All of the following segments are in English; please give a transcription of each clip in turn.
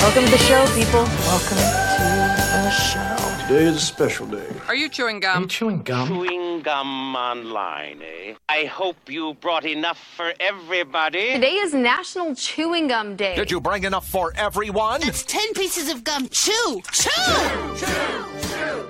Welcome to the show, people. Welcome to the show. Today is a special day. Are you chewing gum? chewing gum? Chewing gum online, eh? I hope you brought enough for everybody. Today is National Chewing Gum Day. Did you bring enough for everyone? That's 10 pieces of gum. Chew! Chew! Chew! Chew! Chew!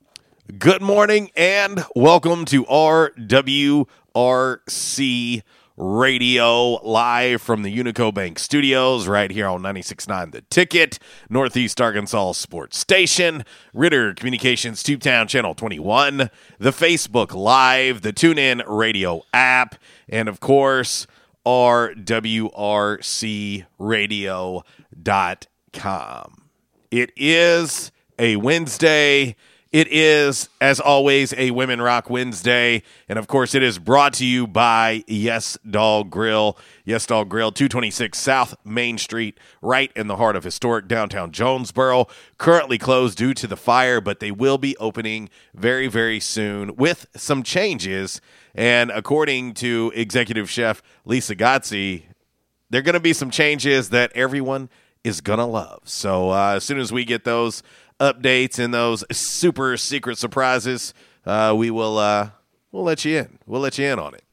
Good morning and welcome to RWRC Radio live from the Unico Bank Studios right here on 96.9 The Ticket, Northeast Arkansas Sports Station, Ritter Communications Tubetown Channel 21, the Facebook Live, the TuneIn Radio app, and of course, RWRCRadio.com. It is a Wednesday. It is, as always, a Women Rock Wednesday. And of course, it is brought to you by Yes Dog Grill. Yes Dog Grill, 226 South Main Street, right in the heart of historic downtown Jonesboro. Currently closed due to the fire, but they will be opening very, very soon with some changes. And according to executive chef Lisa Gotzi, there are going to be some changes that everyone is going to love. So uh, as soon as we get those updates and those super secret surprises, uh, we will uh, we'll let you in. We'll let you in on it.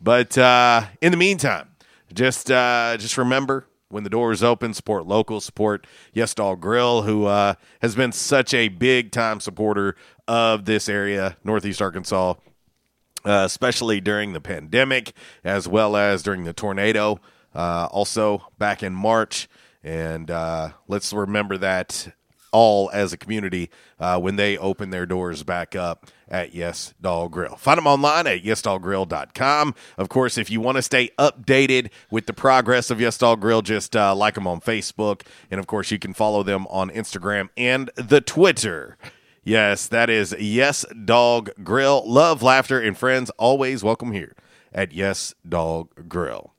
But uh, in the meantime, just uh, just remember when the doors open, support local, support Yes Dog Grill, who uh, has been such a big time supporter of this area, Northeast Arkansas. Uh, especially during the pandemic, as well as during the tornado, also back in March. And let's remember that all as a community uh, when they open their doors back up at Yes Dog Grill. Find them online at yesdoggrill.com. Of course, if you want to stay updated with the progress of Yes Dog Grill, just uh, like them on Facebook. And of course, you can follow them on Instagram and the Twitter. Yes, that is Yes Dog Grill. Love, laughter, and friends always welcome here at Yes Dog Grill.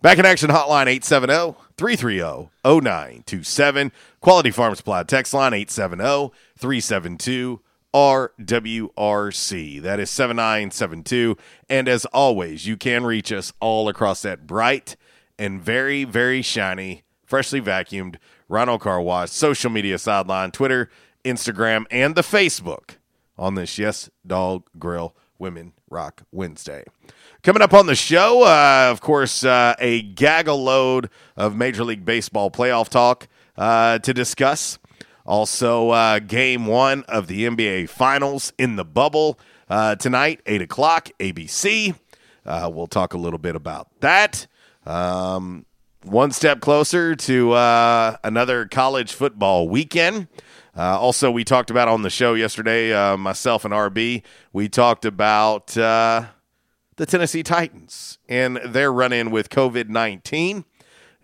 Back in action hotline 870 330 0927. Quality Farm Supply text line 870 372 RWRC. That is 7972. And as always, you can reach us all across that bright and very, very shiny, freshly vacuumed Rhino Car Wash social media sideline, Twitter, Instagram, and the Facebook on this Yes Dog Grill Women Rock Wednesday. Coming up on the show, uh, of course, uh, a gaggle load of Major League Baseball playoff talk uh, to discuss. Also, uh, game one of the NBA Finals in the bubble uh, tonight, 8 o'clock, ABC. Uh, we'll talk a little bit about that. Um, one step closer to another college football weekend. Uh, also, we talked about on the show yesterday, uh, myself and RB, we talked about uh, the Tennessee Titans and their run in with COVID 19.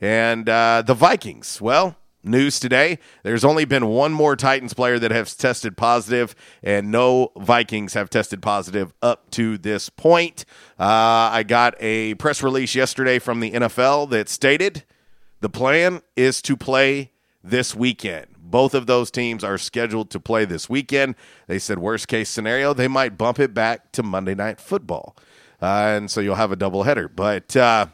And uh, the Vikings, well, news today. There's only been one more Titans player that has tested positive, and no Vikings have tested positive up to this point. Uh, I got a press release yesterday from the NFL that stated the plan is to play this weekend. Both of those teams are scheduled to play this weekend. They said, worst case scenario, they might bump it back to Monday Night Football. Uh, and so you'll have a doubleheader. But uh,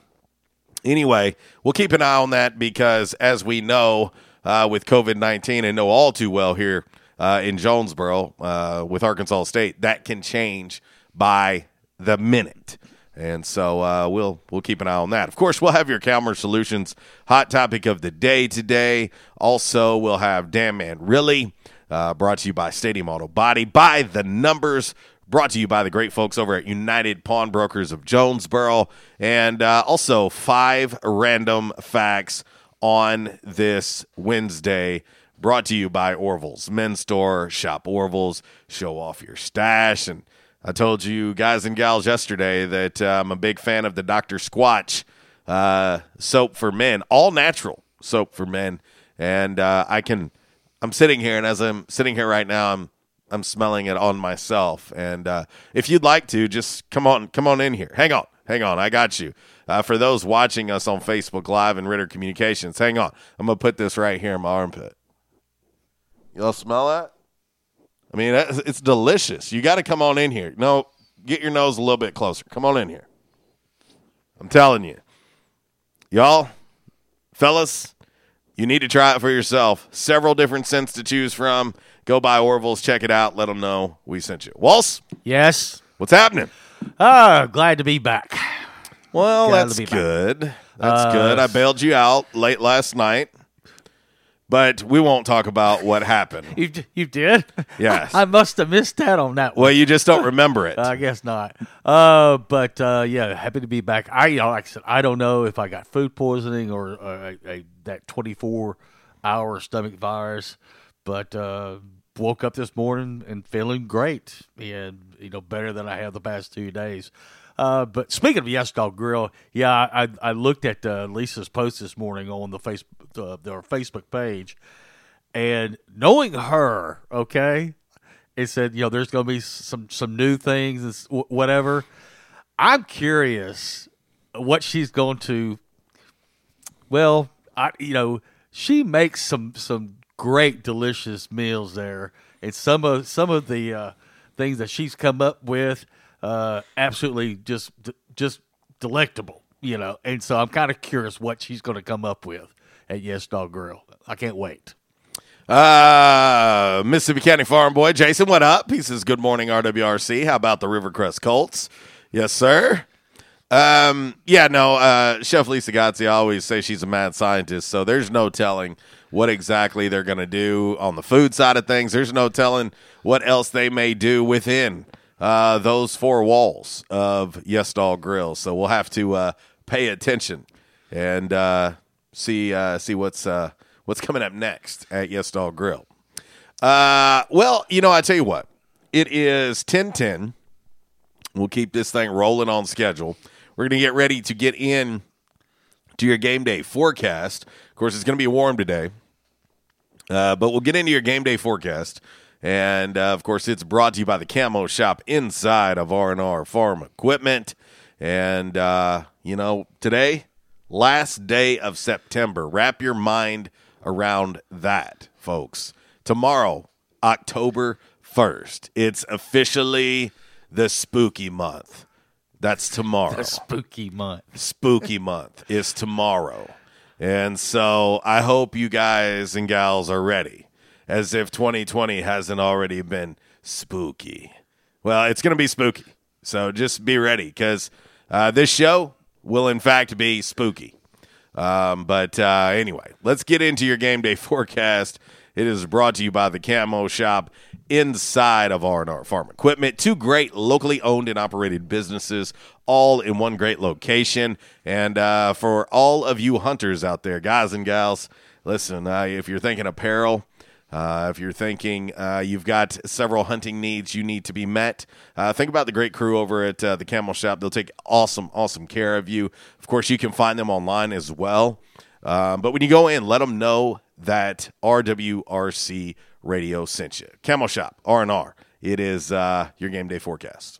anyway, we'll keep an eye on that because, as we know, uh, with COVID 19 and know all too well here uh, in Jonesboro uh, with Arkansas State, that can change by the minute. And so uh, we'll we'll keep an eye on that. Of course, we'll have your Calmer Solutions hot topic of the day today. Also, we'll have Damn Man Really, uh, brought to you by Stadium Auto Body, by the numbers, brought to you by the great folks over at United Pawnbrokers of Jonesboro, and uh, also five random facts on this Wednesday. Brought to you by Orville's Men's Store. Shop Orville's, show off your stash. And I told you guys and gals yesterday that uh, I'm a big fan of the Dr. Squatch uh, soap for men, all natural soap for men. And uh, I can, I'm sitting here, and as I'm sitting here right now, I'm I'm smelling it on myself. And uh, if you'd like to, just come on, come on in here. Hang on, hang on, I got you. Uh, for those watching us on Facebook Live and Ritter Communications, hang on. I'm gonna put this right here in my armpit. Y'all smell that? I mean, it's delicious. You got to come on in here. No, get your nose a little bit closer. Come on in here. I'm telling you, y'all, fellas, you need to try it for yourself. Several different scents to choose from. Go buy Orville's, check it out. Let them know we sent you. Walls? Yes. What's happening? Ah, glad to be back. Well, glad that's good. Back. That's uh, good. I bailed you out late last night. But we won't talk about what happened. you you did? Yes. I must have missed that on that one. Well, you just don't remember it. I guess not. Uh, but uh, yeah, happy to be back. I you know, like I said, I don't know if I got food poisoning or uh, a, a, that 24 hour stomach virus, but uh, woke up this morning and feeling great and you know better than I have the past two days. Uh, but speaking of Yes Dog Grill, yeah, I, I looked at uh, Lisa's post this morning on the face their Facebook page, and knowing her, okay, it said you know there's going to be some some new things, and whatever. I'm curious what she's going to. Well, I you know she makes some some great delicious meals there, and some of some of the uh, things that she's come up with uh, absolutely just just delectable, you know. And so I'm kind of curious what she's going to come up with at Yes Dog Grill. I can't wait. Uh, Mississippi County Farm Boy Jason, what up? He says, "Good morning, RWRC. How about the Rivercrest Colts?" Yes, sir. Um, yeah, no. Uh, Chef Lisa Gotzi always say she's a mad scientist, so there's no telling what exactly they're going to do on the food side of things. There's no telling what else they may do within uh, those four walls of Yes Dog Grill. So we'll have to uh, pay attention and uh, see uh, see what's uh, what's coming up next at Yes Dog Grill. Uh, well, you know, I tell you what, it is ten ten. We'll keep this thing rolling on schedule. We're going to get ready to get in to your game day forecast. Of course, it's going to be warm today, but we'll get into your game day forecast. And uh, of course, it's brought to you by the Camo Shop inside of R&R Farm Equipment. And uh, you know, today, last day of September. Wrap your mind around that, folks. Tomorrow, October 1st, it's officially the spooky month. That's tomorrow. The spooky month. Spooky month is tomorrow. And so I hope you guys and gals are ready as if 2020 hasn't already been spooky. Well, it's going to be spooky. So just be ready because uh, this show will, in fact, be spooky. Um, but uh, anyway, let's get into your game day forecast. It is brought to you by the Camo Shop inside of R&R Farm Equipment. Two great locally owned and operated businesses, all in one great location. And uh, for all of you hunters out there, guys and gals, listen, uh, if you're thinking apparel, Uh, if you're thinking uh, you've got several hunting needs you need to be met, uh, think about the great crew over at uh, the Camo Shop. They'll take awesome, awesome care of you. Of course, you can find them online as well. Um, but when you go in, let them know that RWRC Radio sent you. Camo Shop, R&R. It is uh, your game day forecast.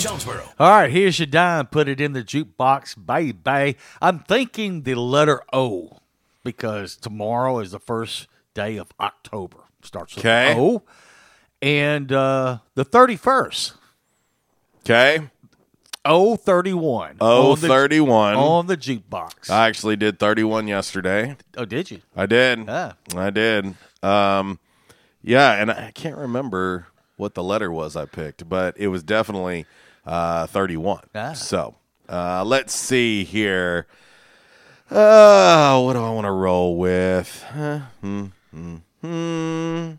Jonesboro. All right, here's your dime. Put it in the jukebox, baby. I'm thinking the letter O because tomorrow is the first day of October. Starts with Okay. O. And uh, the 31st, Okay. O 31. Oh, on the- 31. On the jukebox. I actually did 31 yesterday. oh, did you? I did. Ah. I did. Um, yeah, and I can't remember what the letter was I picked, but it was definitely uh, 31. Ah. So uh, let's see here. Uh, what do I want to roll with? Huh? Hmm, hmm, hmm.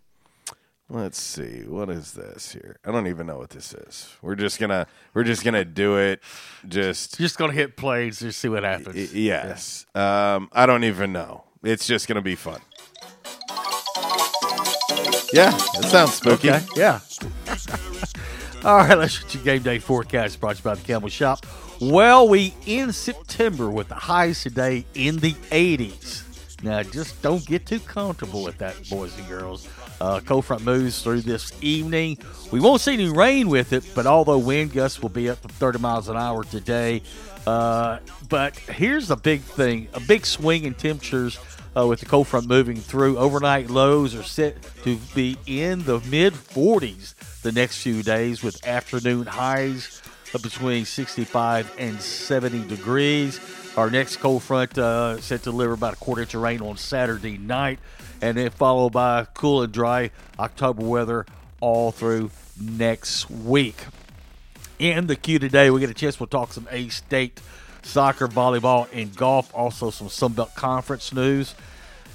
Let's see. What is this here? I don't even know what this is. We're just gonna we're just gonna do it. Just Just going to hit plays, just see what happens. Y- Yes. Um, I don't even know. It's just going to be fun. Yeah, it sounds spooky. Okay, yeah. All right, let's get your game day forecast brought to you by the Camo Shop. Well, we end September with the highs today in the 80s. Now, just don't get too comfortable with that, boys and girls. Uh, cold front moves through this evening. We won't see any rain with it, but although wind gusts will be up to 30 miles an hour today. Uh, but here's the big thing a big swing in temperatures uh, with the cold front moving through. Overnight lows are set to be in the mid 40s the next few days, with afternoon highs of between 65 and 70 degrees. Our next cold front uh, set to deliver about a quarter inch of rain on Saturday night, and then followed by cool and dry October weather all through next week. In the queue today, we get a chance. We'll talk some A State soccer, volleyball, and golf. Also, some Sunbelt Conference news.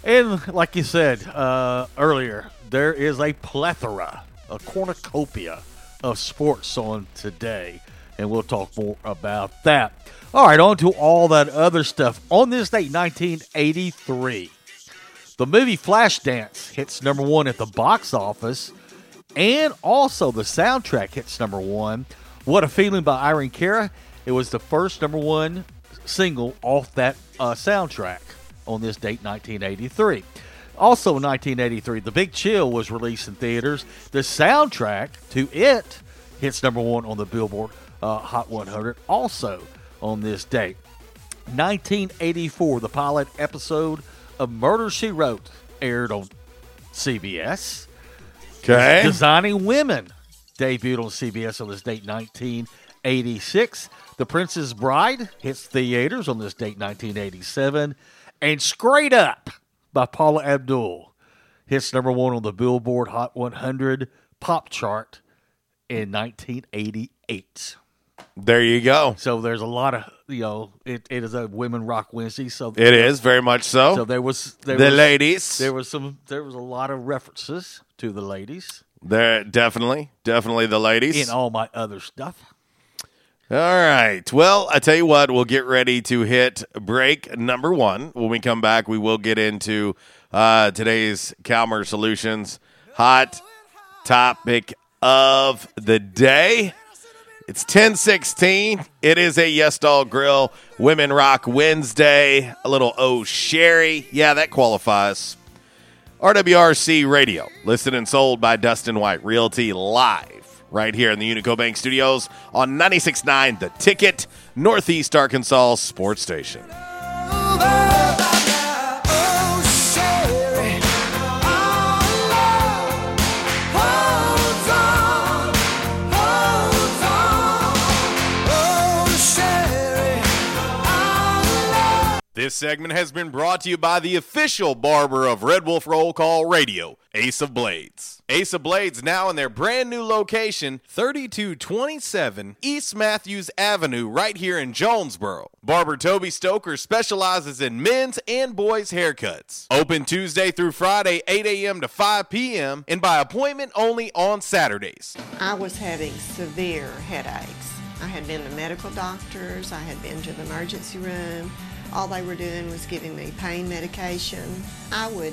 And like you said uh, earlier, there is a plethora, a cornucopia of sports on today, and we'll talk more about that. All right, on to all that other stuff. On this date, 1983, the movie Flashdance hits number one at the box office, and also the soundtrack hits number one. What a Feeling by Irene Cara. It was the first number one single off that uh, soundtrack on this date, 1983. Also, in 1983, The Big Chill was released in theaters. The soundtrack to it hits number one on the Billboard uh, Hot 100, also on this date. 1984, the pilot episode of Murder She Wrote aired on CBS. Okay. Designing Women debuted on CBS on this date 1986. The Princess Bride hits theaters on this date 1987. And Straight Up by Paula Abdul hits number one on the Billboard Hot 100 pop chart in 1988. There you go. So there's a lot of you know it, it is a women rock Wednesday. So It is very much so. So there was there The was, ladies. There was some there was a lot of references to the ladies There, definitely, definitely the ladies. in all my other stuff. All right. Well, I tell you what, we'll get ready to hit break number one. When we come back, we will get into uh, today's Calmer Solutions hot topic of the day. It's 1016. It is a Yes Dog Grill Women Rock Wednesday. A little Oh Sherrie. Yeah, that qualifies. RWRC Radio, listed and sold by Dustin White Realty Live, right here in the Unico Bank Studios on 96.9 The Ticket, Northeast Arkansas Sports Station. This segment has been brought to you by the official barber of Red Wolf Roll Call Radio, Ace of Blades. Ace of Blades now in their brand new location, 3227 East Matthews Avenue, right here in Jonesboro. Barber Toby Stoker specializes in men's and boys' haircuts. Open Tuesday through Friday, 8 a.m. to 5 p.m., and by appointment only on Saturdays. I was having severe headaches. I had been to medical doctors, I had been to the emergency room. All they were doing was giving me pain medication. I would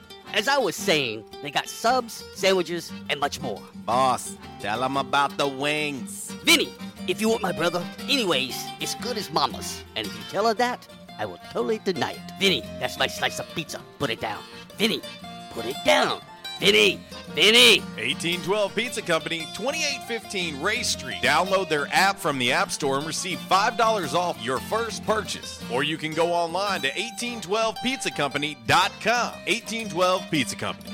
As I was saying, they got subs, sandwiches, and much more. Boss, tell them about the wings. Vinny, if you want my brother, anyways, it's good as mama's. And if you tell her that, I will totally deny it. Vinny, that's my slice of pizza. Put it down. Vinny, put it down. Vinny, Vinny. 1812 Pizza Company, 2815 Ray Street. Download their app from the App Store and receive $5 off your first purchase. Or you can go online to 1812pizzacompany.com. 1812 Pizza Company.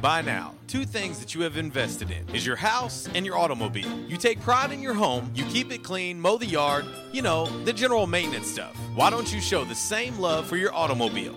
By now, two things that you have invested in is your house and your automobile. You take pride in your home, you keep it clean, mow the yard, you know, the general maintenance stuff. Why don't you show the same love for your automobile?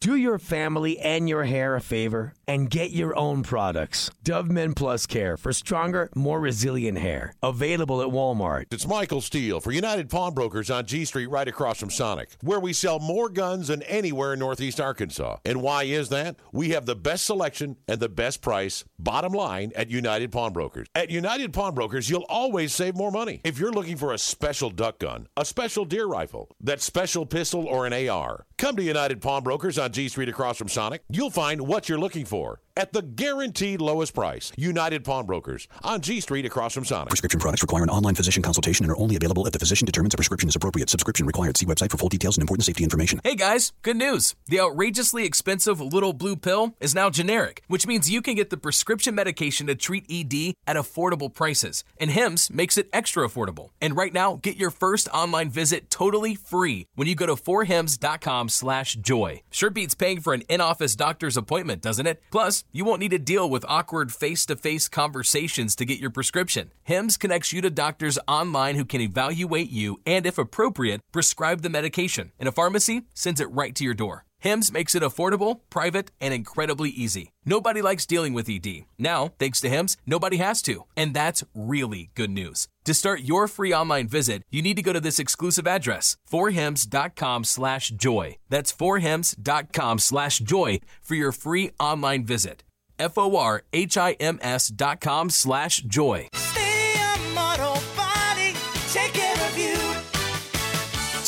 Do your family and your hair a favor and get your own products. Dove Men Plus Care for stronger, more resilient hair. Available at Walmart. It's Michael Steele for United Pawnbrokers on G Street right across from Sonic, where we sell more guns than anywhere in Northeast Arkansas. And why is that? We have the best selection and the best price, bottom line, at United Pawnbrokers. At United Pawnbrokers, you'll always save more money. If you're looking for a special duck gun, a special deer rifle, that special pistol, or an AR, Come to United Pawnbrokers on G Street across from Sonic. You'll find what you're looking for at the guaranteed lowest price. United Pawnbrokers on G Street across from Sonic. Prescription products require an online physician consultation and are only available if the physician determines a prescription is appropriate. Subscription required. See website for full details and important safety information. Hey guys, good news. The outrageously expensive little blue pill is now generic, which means you can get the prescription medication to treat ED at affordable prices. And HIMS makes it extra affordable. And right now, get your first online visit totally free when you go to forhims.com slash joy. Sure beats paying for an in-office doctor's appointment, doesn't it? Plus, you won't need to deal with awkward face-to-face conversations to get your prescription. HIMS connects you to doctors online who can evaluate you and, if appropriate, prescribe the medication. And a pharmacy sends it right to your door. HIMS makes it affordable, private, and incredibly easy. Nobody likes dealing with ED. Now, thanks to HIMS, nobody has to. And that's really good news. To start your free online visit, you need to go to this exclusive address, forhims.com slash joy. That's forhims.com slash joy for your free online visit. F-O-R-H-I-M-S dot com slash joy.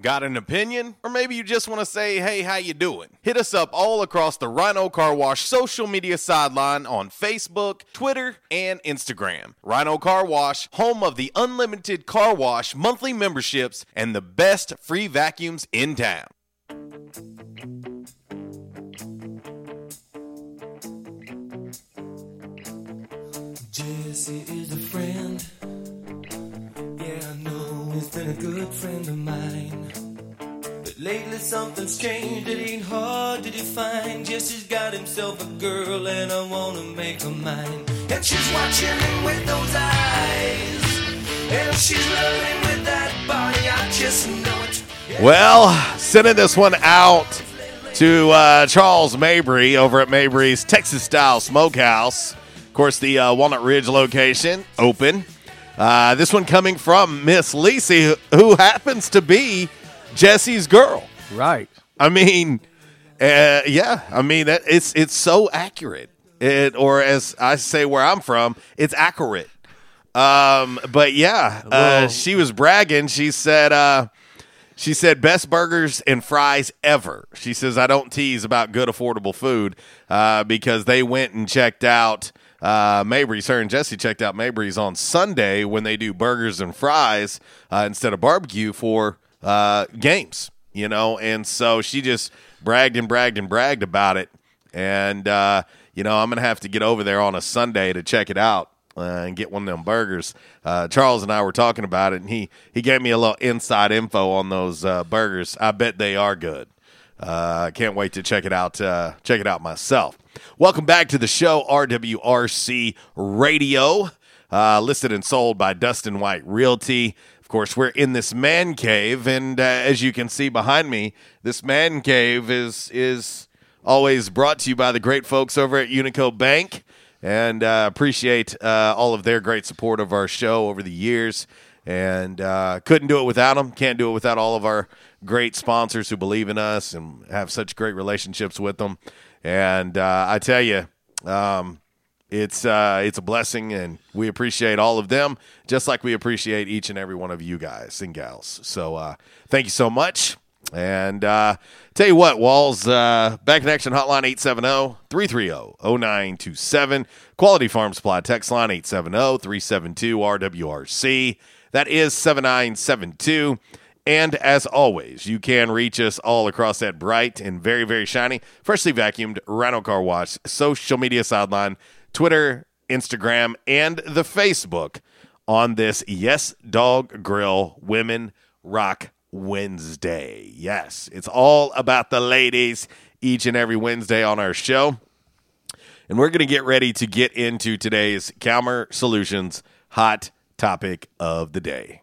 Got an opinion? Or maybe you just want to say, hey, how you doing? Hit us up all across the Rhino Car Wash social media sideline on Facebook, Twitter, and Instagram. Rhino Car Wash, home of the unlimited car wash monthly memberships and the best free vacuums in town. Jesse been a good friend of mine. But lately something's changed, it ain't hard to define. Jesse's got himself a girl, and I wanna make her mine. And she's watching him with those eyes. And she's loving with that body, I just know it. Well, sending this one out to uh, Charles Mabry over at Mabry's Texas Style Smokehouse. Of course, the uh, Walnut Ridge location open. Uh, this one coming from Miss Lisi, who, happens to be Jesse's girl. Right. I mean, uh, yeah. I mean, that, it's it's so accurate. It, or as I say where I'm from, it's accurate. Um, but yeah, uh, she was bragging. She said, uh, she said, best burgers and fries ever. She says, I don't tease about good, affordable food uh, because they went and checked out uh, Mabry's. Her and Jesse checked out Mabry's on Sunday when they do burgers and fries uh, instead of barbecue for uh, games, you know? And so she just bragged and bragged and bragged about it. And, uh, you know, I'm going to have to get over there on a Sunday to check it out uh, and get one of them burgers. Uh, Charles and I were talking about it, and he he gave me a little inside info on those uh, burgers. I bet they are good. Uh, I can't wait to check it out. Uh, check it out myself. Welcome back to the show, RWRC Radio, uh, listed and sold by Dustin White Realty. Of course, we're in this man cave, and uh, as you can see behind me, this man cave is is always brought to you by the great folks over at Unico Bank and uh, appreciate uh, all of their great support of our show over the years. And uh, couldn't do it without them. Can't do it without all of our great sponsors who believe in us and have such great relationships with them. And uh, I tell you, um, it's uh, it's a blessing, and we appreciate all of them, just like we appreciate each and every one of you guys and gals. So uh, thank you so much. And uh, tell you what, Walls, uh, Back in Action Hotline 870 330 0927. Quality Farm Supply Text Line 870 372 RWRC. That is 7972. And as always, you can reach us all across that bright and very, very shiny, freshly vacuumed Rhino Car Wash social media sideline, Twitter, Instagram, and the Facebook on this Yes Dog Grill Women Rock Wednesday. Yes, it's all about the ladies each and every Wednesday on our show. And we're going to get ready to get into today's Calmer Solutions hot topic of the day.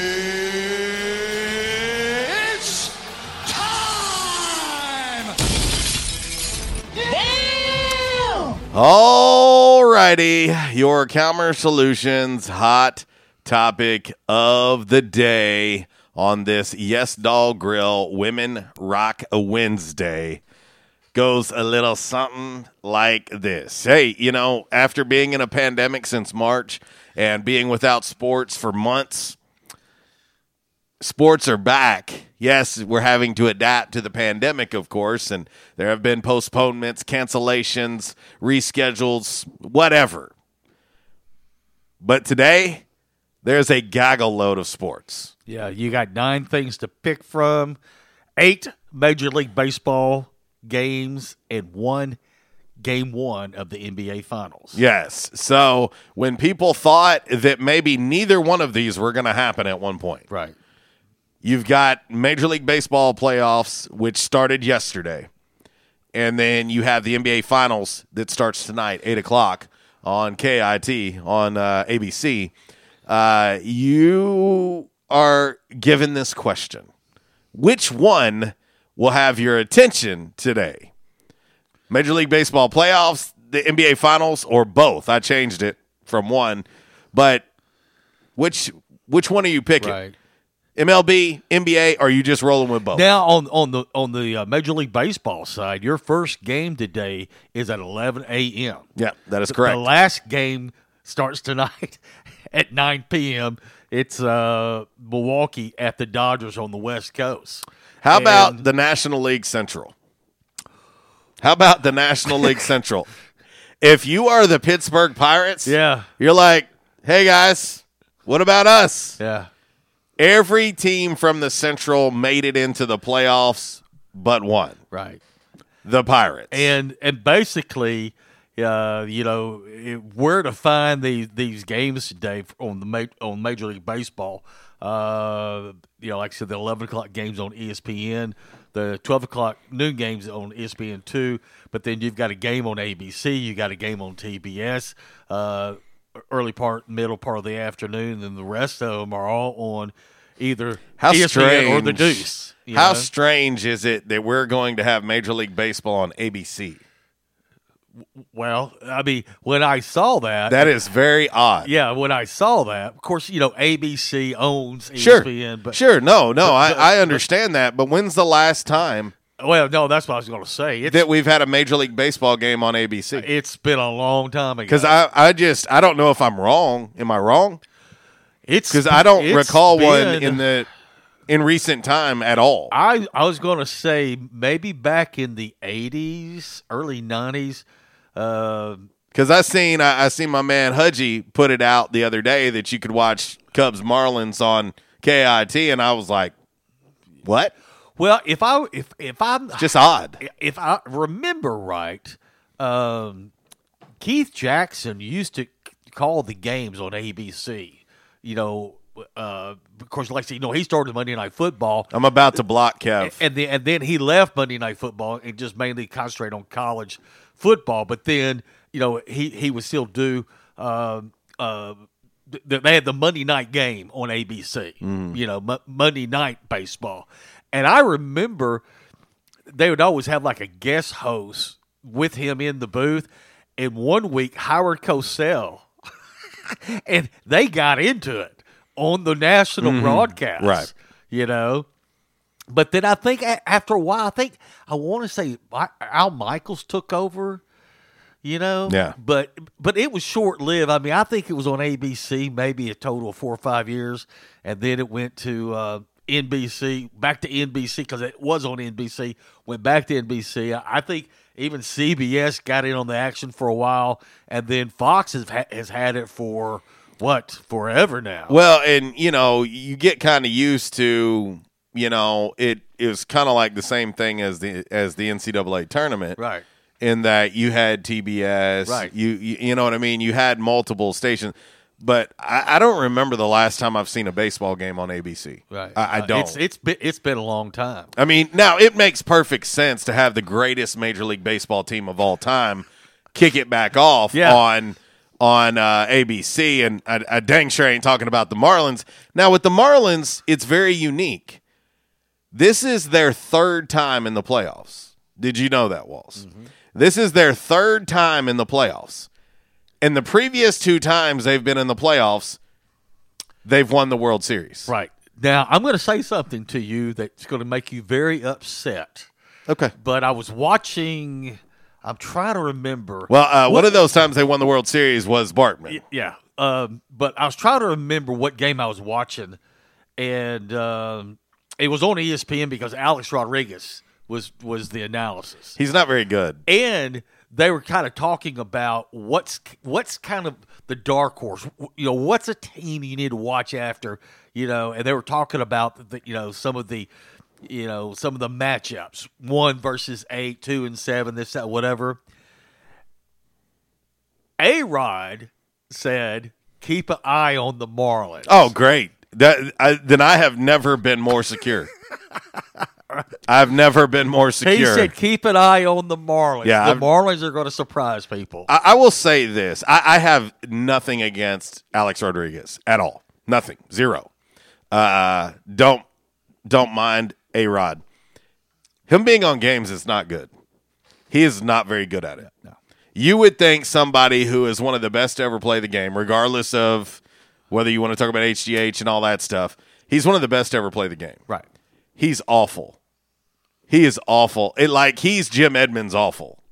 All righty, your Calmer Solutions hot topic of the day on this Yes Dog Grill Women Rock a Wednesday goes a little something like this. Hey, you know, after being in a pandemic since March and being without sports for months, sports are back. Yes, we're having to adapt to the pandemic, of course, and there have been postponements, cancellations, reschedules, whatever. But today, there's a gaggle load of sports. Yeah, you got nine things to pick from, eight Major League Baseball games, and one game one of the NBA Finals. Yes. So when people thought that maybe neither one of these were going to happen at one point, Right. You've got Major League Baseball playoffs, which started yesterday. And then you have the NBA Finals that starts tonight, 8 o'clock on KAIT on uh, ABC. Uh, you are given this question Which one will have your attention today? Major League Baseball playoffs, the NBA Finals, or both? I changed it from one. But which which one are you picking? Right. MLB, NBA, or are you just rolling with both? Now on on the on the uh, Major League Baseball side, your first game today is at 11 a.m. Yeah, that is correct. The last game starts tonight at 9 p.m. It's uh, Milwaukee at the Dodgers on the West Coast. How about the National League Central? How about the National League Central? If you are the Pittsburgh Pirates, Yeah. you're like, hey guys, what about us? Yeah. Every team from the Central made it into the playoffs but one. Right. The Pirates. and and basically, uh, you know, it, where to find these these games today on the ma- on Major League Baseball. Uh, you know, like I said, the eleven o'clock games on ESPN, the twelve o'clock noon games on E ESPN two, but then you've got a game on ABC, you got a game on TBS. Uh, early part, middle part of the afternoon, and the rest of them are all on either How ESPN strange or the Deuce. How know? strange is it that we're going to have Major League Baseball on ABC? Well, I mean, when I saw that, That is very odd. Yeah, when I saw that, of course, you know ABC owns E Sure. ESPN, but sure. No, no, but- I, I understand that. But when's the last time well, no, that's what I was going to say. It's that we've had a Major League Baseball game on ABC? it's been a long time ago Because I, I just I don't know if I'm wrong. Am I wrong? it's Because I don't recall one in the in recent time at all. I I was going to say maybe back in the '80s, early '90s. Uh, Because I seen I, I seen my man Hudgy put it out the other day that you could watch Cubs Marlins on KAIT, and I was like, what? Well, if I if if I'm Just odd. if I remember right, um, Keith Jackson used to call the games on ABC. You know, uh, of course, like you know, he started Monday Night Football, I'm about to block Kev. and then and then he left Monday Night Football and just mainly concentrate on college football. But then, you know, he he would still do. Um, uh, they had the Monday night game on ABC. You know, Mo- Monday night baseball, and I remember they would always have like a guest host with him in the booth. And one week, Howard Cosell, and they got into it on the national Mhm. broadcast. Right. You know, but then I think after a while, I think I want to say Al Michaels took over. You know, Yeah. But but it was short lived. I mean, I think it was on ABC maybe a total of four or five years, and then it went to uh, NBC, back to NBC because it was on NBC. Went back to NBC. I, think even CBS got in on the action for a while, and then Fox has has had it for what forever now. Well, and you know, you get kind of used to, you know, it it was kind of like the same thing as the as the NCAA tournament, Right. in that you had TBS, Right. You, you you know what I mean. You had multiple stations, but I, I don't remember the last time I've seen a baseball game on ABC. Right. I, I Uh, don't. It's it's been it's been a long time. I mean, now it makes perfect sense to have the greatest Major League Baseball team of all time kick it back off Yeah. on on uh, ABC, and I, I dang sure ain't talking about the Marlins. Now with the Marlins, it's very unique. This is their third time in the playoffs. Did you know that, Walls? This is their third time in the playoffs. And the previous two times they've been in the playoffs, they've won the World Series. Right. Now, I'm going to say something to you that's going to make you very upset. Okay. But I was watching. I'm trying to remember. Well, uh, one of those times they won the World Series was Bartman. Yeah. Um, but I was trying to remember what game I was watching, and um, it was on ESPN because Alex Rodriguez was was the analysis, He's not very good. and they were kind of talking about what's what's kind of the dark horse. You know, what's a team you need to watch after. You know, and they were talking about the you know some of the you know some of the matchups one versus eight, two and seven, this that whatever. A Rod said, "Keep an eye on the Marlins." Oh, great! That I, then I have never been more secure. I've never been more secure. He said, "Keep an eye on the Marlins. Yeah, the I've- Marlins are going to surprise people." I, I will say this: I, I have nothing against Alex Rodriguez at all. Nothing. Zero. Uh, don't don't mind a Rod. Him being on games is not good. He is not very good at it. No. You would think somebody who is one of the best to ever play the game, regardless of whether you want to talk about HGH and all that stuff, he's one of the best to ever play the game. Right. He's awful. He is awful. It like he's Jim Edmonds awful.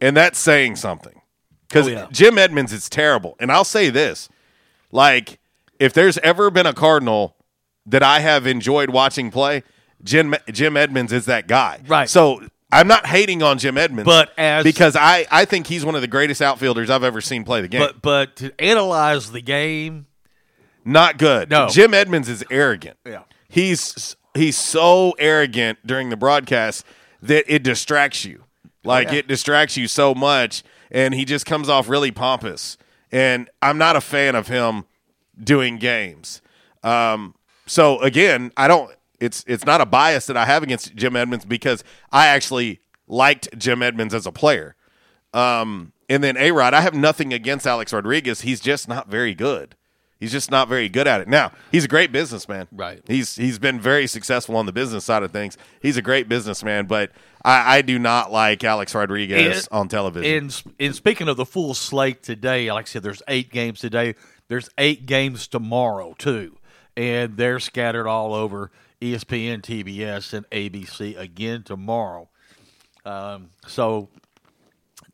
And that's saying something. Because Oh, yeah. Jim Edmonds is terrible. And I'll say this. Like, if there's ever been a Cardinal that I have enjoyed watching play, Jim Jim Edmonds is that guy. Right. So I'm not hating on Jim Edmonds. But as- because I, I think he's one of the greatest outfielders I've ever seen play the game. But but to analyze the game, Not good. No. Jim Edmonds is arrogant. Yeah. He's he's so arrogant during the broadcast that it distracts you. Like Oh, yeah. it distracts you so much and he just comes off really pompous. And I'm not a fan of him doing games. Um so again, I don't it's it's not a bias that I have against Jim Edmonds because I actually liked Jim Edmonds as a player. Um, and then A Rod, I have nothing against Alex Rodriguez. He's just not very good. He's just not very good at it. Now, he's a great businessman. Right. He's he's been very successful on the business side of things. He's a great businessman, but I, I do not like Alex Rodriguez And- on television. And, and speaking of the full slate today, like I said, there's eight games today. There's eight games tomorrow too, and they're scattered all over ESPN, TBS, and ABC again tomorrow. Um, so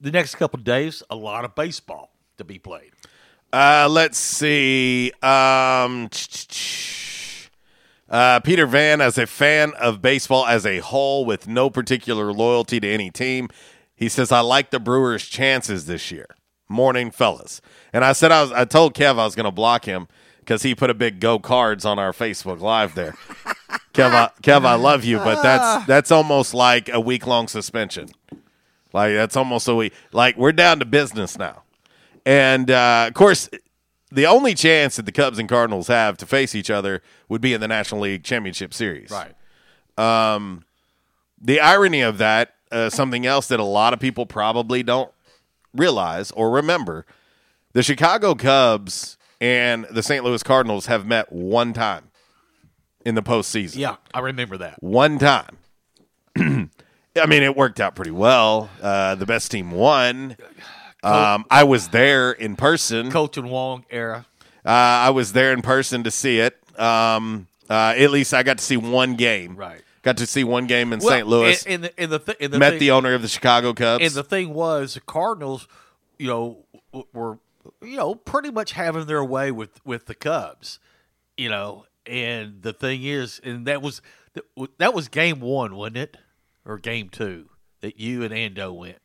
the next couple of days, a lot of baseball to be played. Uh, let's see. Um, uh, Peter Van, as a fan of baseball as a whole, with no particular loyalty to any team, he says, "I like the Brewers' chances this year." Morning, fellas. And I said I was. I told Kev I was going to block him because he put a big "Go Cards" on our Facebook Live there. Kev, I, Kev, I love you, but that's that's almost like a week long suspension. Like that's almost a week. Like we're down to business now. And uh, of course, the only chance that the Cubs and Cardinals have to face each other would be in the National League Championship Series. Right. Um, the irony of that, uh, something else that a lot of people probably don't realize or remember, the Chicago Cubs and the St. Louis Cardinals have met one time in the postseason. Yeah, I remember that. One time. I mean, it worked out pretty well. Uh, the best team won. Um, I was there in person. Kolten Wong era. Uh, I was there in person to see it. Um, uh, at least I got to see one game. Right. Got to see one game in Well, St. Louis. And, and the, and the, th- and the Met thing- the owner of the Chicago Cubs. And the thing was, the Cardinals, you know, were you know pretty much having their way with with the Cubs, you know. And the thing is, and that was that was game one, wasn't it, or game two that you and Ando went?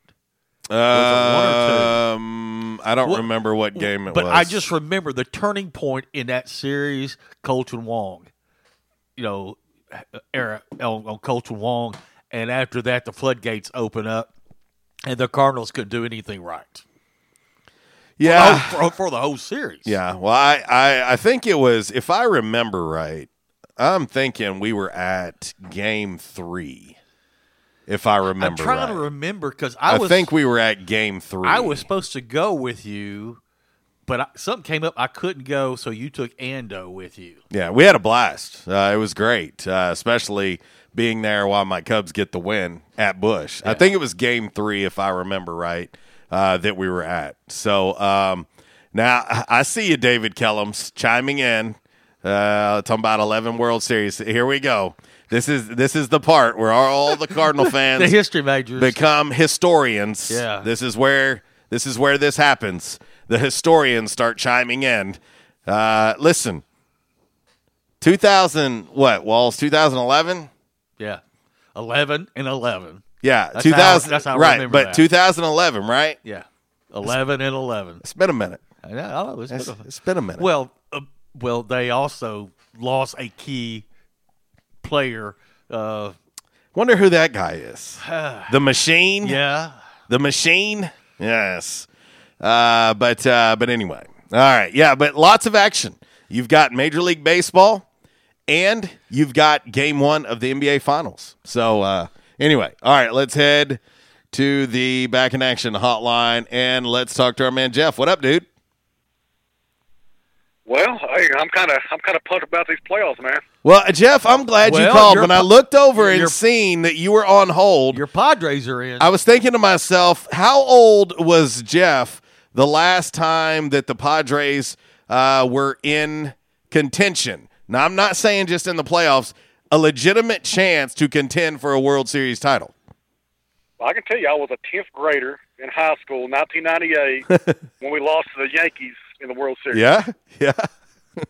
Um, I don't What- remember what game it but was. I just remember the turning point in that series, Kolten Wong. You know, era on, on Kolten Wong, and after that, the floodgates open up, and the Cardinals couldn't do anything right. Yeah. for, the whole- for, for the whole series. Yeah, well, I, I I think it was if I remember right. I'm thinking we were at game three, if I remember. I'm trying right. to remember because I, I, was think we were at game three. I was supposed to go with you, but I, something came up. I couldn't go, so you took Ando with you. Yeah, we had a blast. Uh, it was great, uh, especially being there while my Cubs get the win at Busch. I think it was game three, if I remember right, uh, that we were at. So um, now I- I see you, David Kellums, chiming in, uh, talking about 11 World Series. Here we go. This is this is the part where all the Cardinal fans, The history majors. become historians. Yeah. this is where this is where this happens. The historians start chiming in. Uh, listen, 2000 what walls 2011 Yeah, eleven and eleven. yeah That's 2000 how- that's how I right remember but that. 2011 right Yeah, eleven and eleven. it's been a minute. I know, it's it's, been a- it's been a minute Well, uh, well, they also lost a key player. Uh, wonder who that guy is. The machine? Yeah, the machine? Yes. Uh, but uh, but anyway. All right. Yeah but lots of action. You've got major league baseball and you've got game one of the nba finals. So uh, anyway. All right. Let's head to the back in action hotline and let's talk to our man jeff. What up dude Well, hey, I'm kind of I'm kind of pumped about these playoffs, man. well jeff i'm glad you Well, called you're when i looked over and seen that you were on hold your Padres are in. I was thinking to myself, how old was Jeff the last time that the Padres uh, were in contention? Now, I'm not saying just in the playoffs, a legitimate chance to contend for a World Series title. Well, I can tell you, I was a tenth grader in high school, 1998, when we lost to the Yankees in the World Series. Yeah, yeah.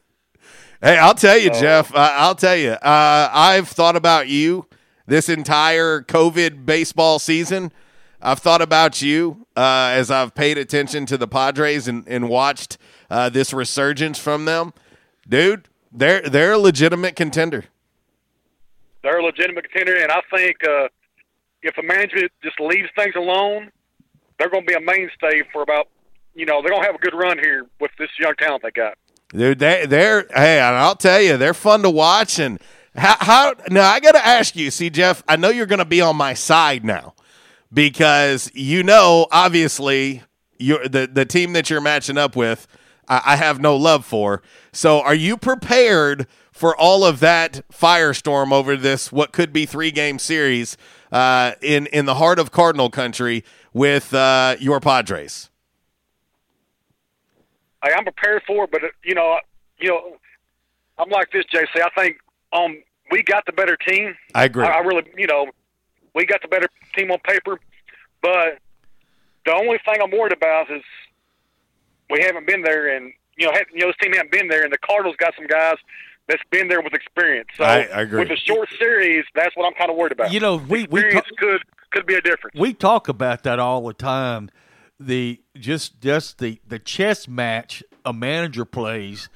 hey, I'll tell you, Jeff. Uh, I'll tell you. Uh, I've thought about you this entire COVID baseball season. I've thought about you uh, as I've paid attention to the Padres and, and watched uh, this resurgence from them, dude. They're they're a legitimate contender. They're a legitimate contender, and I think uh, if the management just leaves things alone, they're going to be a mainstay for about, you know, they're to have a good run here with this young talent they got. Dude, they they're hey, and I'll tell you, they're fun to watch. And how, how now? I got to ask you, see, Jeff. I know you're going to be on my side now because you know, obviously, you're the the team that you're matching up with. I, I have no love for. So, are you prepared for all of that firestorm over this what could be three game series uh, in in the heart of Cardinal country with uh, your Padres? Hey, I'm prepared for it, but you know, you know, I'm like this, JC. I think um we got the better team. I agree. I, I really, you know, we got the better team on paper, but the only thing I'm worried about is we haven't been there, and you know, ha- you know, this team hasn't been there, and the Cardinals got some guys that's been there with experience. So I- I agree. with the short series, that's what I'm kind of worried about. You know, we we experience ta- could could be a difference. we talk about that all the time. The just just the the chess match a manager plays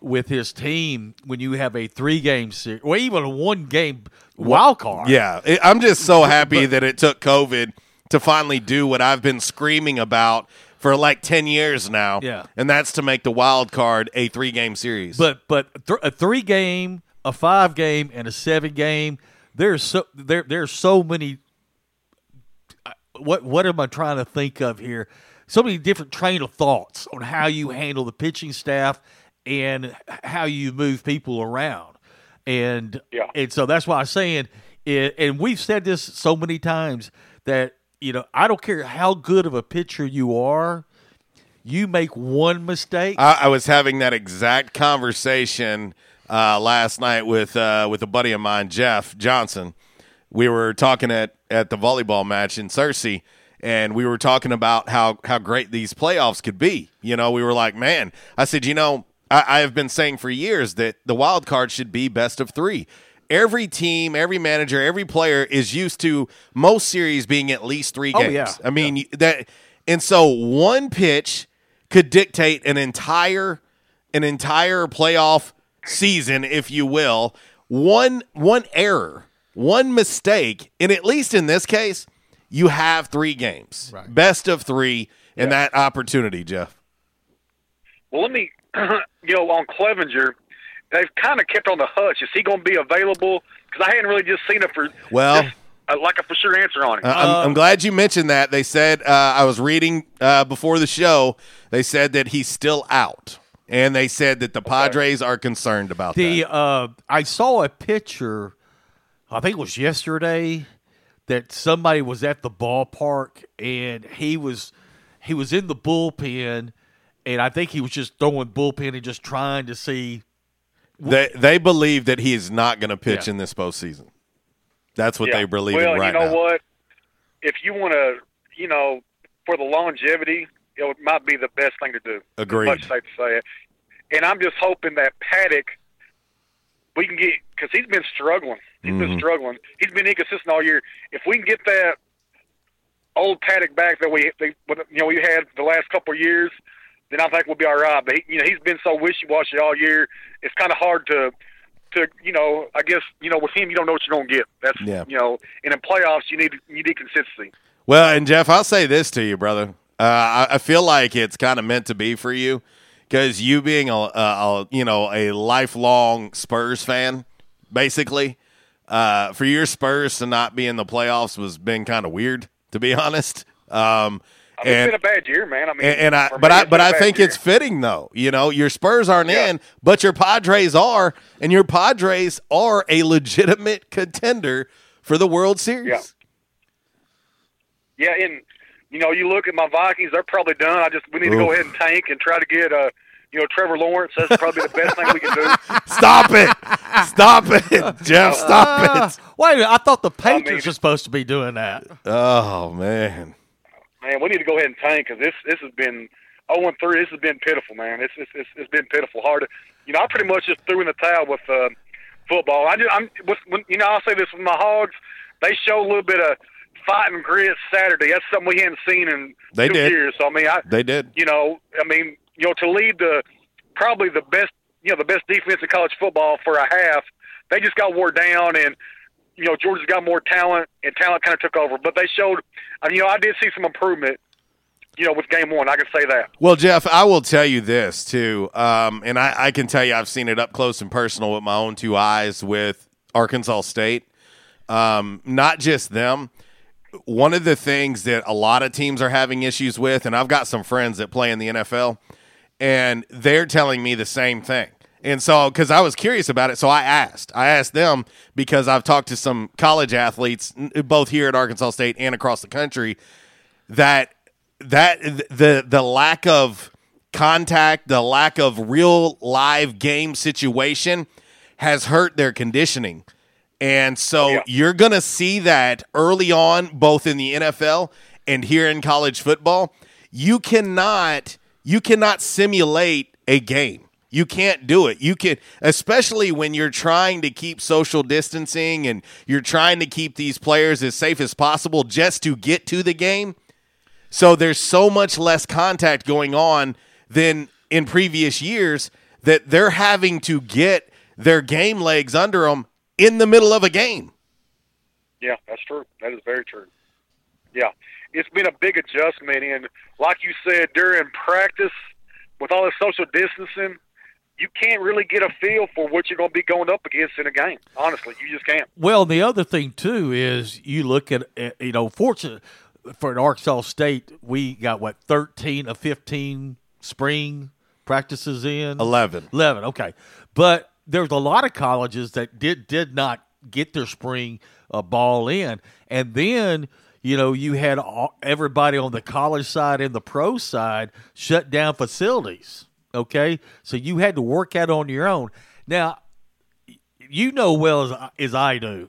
with his team when you have a three game series or even a one game wild card. Yeah, I'm just so happy that it took COVID to finally do what I've been screaming about for like 10 years now. Yeah. And that's to make the wild card a three game series. But but th- a three game, a five game, and a seven game. There's so there there's so many. What what am I trying to think of here? So many different train of thoughts on how you handle the pitching staff and how you move people around, and Yeah. and so that's why I'm saying it. And we've said this so many times that you know I don't care how good of a pitcher you are, you make one mistake. I, I was having that exact conversation uh, last night with uh, with a buddy of mine, Jeff Johnson. We were talking at, at the volleyball match in Searcy, and we were talking about how how great these playoffs could be. You know, we were like, man, I said, you know, I, I have been saying for years that the wild card should be best of three. Every team, every manager, every player is used to most series being at least three oh, games. yeah. I mean you- that, and so one pitch could dictate an entire an entire playoff season, if you will. One one error, one mistake, and at least in this case, you have three games, best of three, in that opportunity, Jeff. Well, let me, you know, on Clevinger, they've kind of kept on the hush. Is he going to be available? Because I hadn't really just seen it for Well- just, uh, like a for sure answer on it. Uh, I'm, I'm glad you mentioned that. They said uh, I was reading uh, before the show. They said that he's still out, and they said that the Padres are concerned about The that. uh, I saw a picture, I think it was yesterday, that somebody was at the ballpark and he was he was in the bullpen, and I think he was just throwing bullpen and just trying to see. They they believe that he is not going to pitch Yeah. in this postseason. That's what Yeah. they believe well, right you know now. what? If you want to, you know, for the longevity, it might be the best thing to do. Agreed. Much safe to say it. And I'm just hoping that Paddack, we can get because he's been struggling. He's been Mhm. struggling. He's been inconsistent all year. If we can get that old Paddack back that we, they, you know, we had the last couple of years, then I think we'll be all right. But he, you know, he's been so wishy-washy all year. It's kind of hard to, to you know, I guess you know, with him, you don't know what you're going to get. That's Yeah. you know, and in playoffs, you need you need consistency. Well, and Jeff, I'll say this to you, brother. Uh, I, I feel like it's kind of meant to be for you because you being a, a, a you know a lifelong Spurs fan, basically, uh, for your Spurs to not be in the playoffs was been kind of weird, to be honest. Um, I mean, and it's been a bad year, man. I mean, and, and I, but I, but a I think year. it's fitting though. You know, your Spurs aren't in, but your Padres are, and your Padres are a legitimate contender for the World Series. Yeah. Yeah, and you know, you look at my Vikings; they're probably done. I just we need to go ahead and tank and try to get uh, you know, Trevor Lawrence. That's probably the best thing we can do. Stop it! Stop it, Jeff! Stop Ah, it! Wait a minute, I thought the Patriots were supposed to be doing that. Oh man, Man, we need to go ahead and tank because this this has been zero and three. This has been pitiful, man. It's it's it's, it's been pitiful. Hard. To, you know, I pretty much just threw in the towel with uh, football. I just, I'm with when, you know I'll say this with my Hogs. They show a little bit of fighting grit Saturday. That's something we hadn't seen in They two did. years. So I mean, I they did. you know, I mean, you know, to lead the probably the best, you know, the best defense in college football for a half, they just got wore down, and you know, Georgia's got more talent, and talent kind of took over. But they showed, I mean, you know, I did see some improvement, you know, with game one. I can say that. Well, Jeff, I will tell you this too, um, and I, I can tell you I've seen it up close and personal with my own two eyes with Arkansas State. Um, not just them. One of the things that a lot of teams are having issues with, and I've got some friends that play in the NFL, and they're telling me the same thing. And so, because I was curious about it, so I asked. I asked them because I've talked to some college athletes, both here at Arkansas State and across the country, that that the the lack of contact, the lack of real live game situation has hurt their conditioning. And so you're going to see that early on both in the NFL and here in college football. You cannot you cannot simulate a game. You can't do it. You can especially when you're trying to keep social distancing and you're trying to keep these players as safe as possible just to get to the game. So there's so much less contact going on than in previous years that they're having to get their game legs under them in the middle of a game. Yeah, that's true. That is very true. Yeah, it's been a big adjustment, and like you said, during practice, with all the social distancing, you can't really get a feel for what you're going to be going up against in a game. Honestly, you just can't. Well, the other thing too is you look at uh, you know, fortunate for an Arkansas State, we got what thirteen of fifteen spring practices in 11. 11, okay, but there's a lot of colleges that did did not get their spring uh, ball in, and then. You know, you had all, everybody on the college side and the pro side shut down facilities. Okay, so you had to work out on your own. Now, you know well as as I do.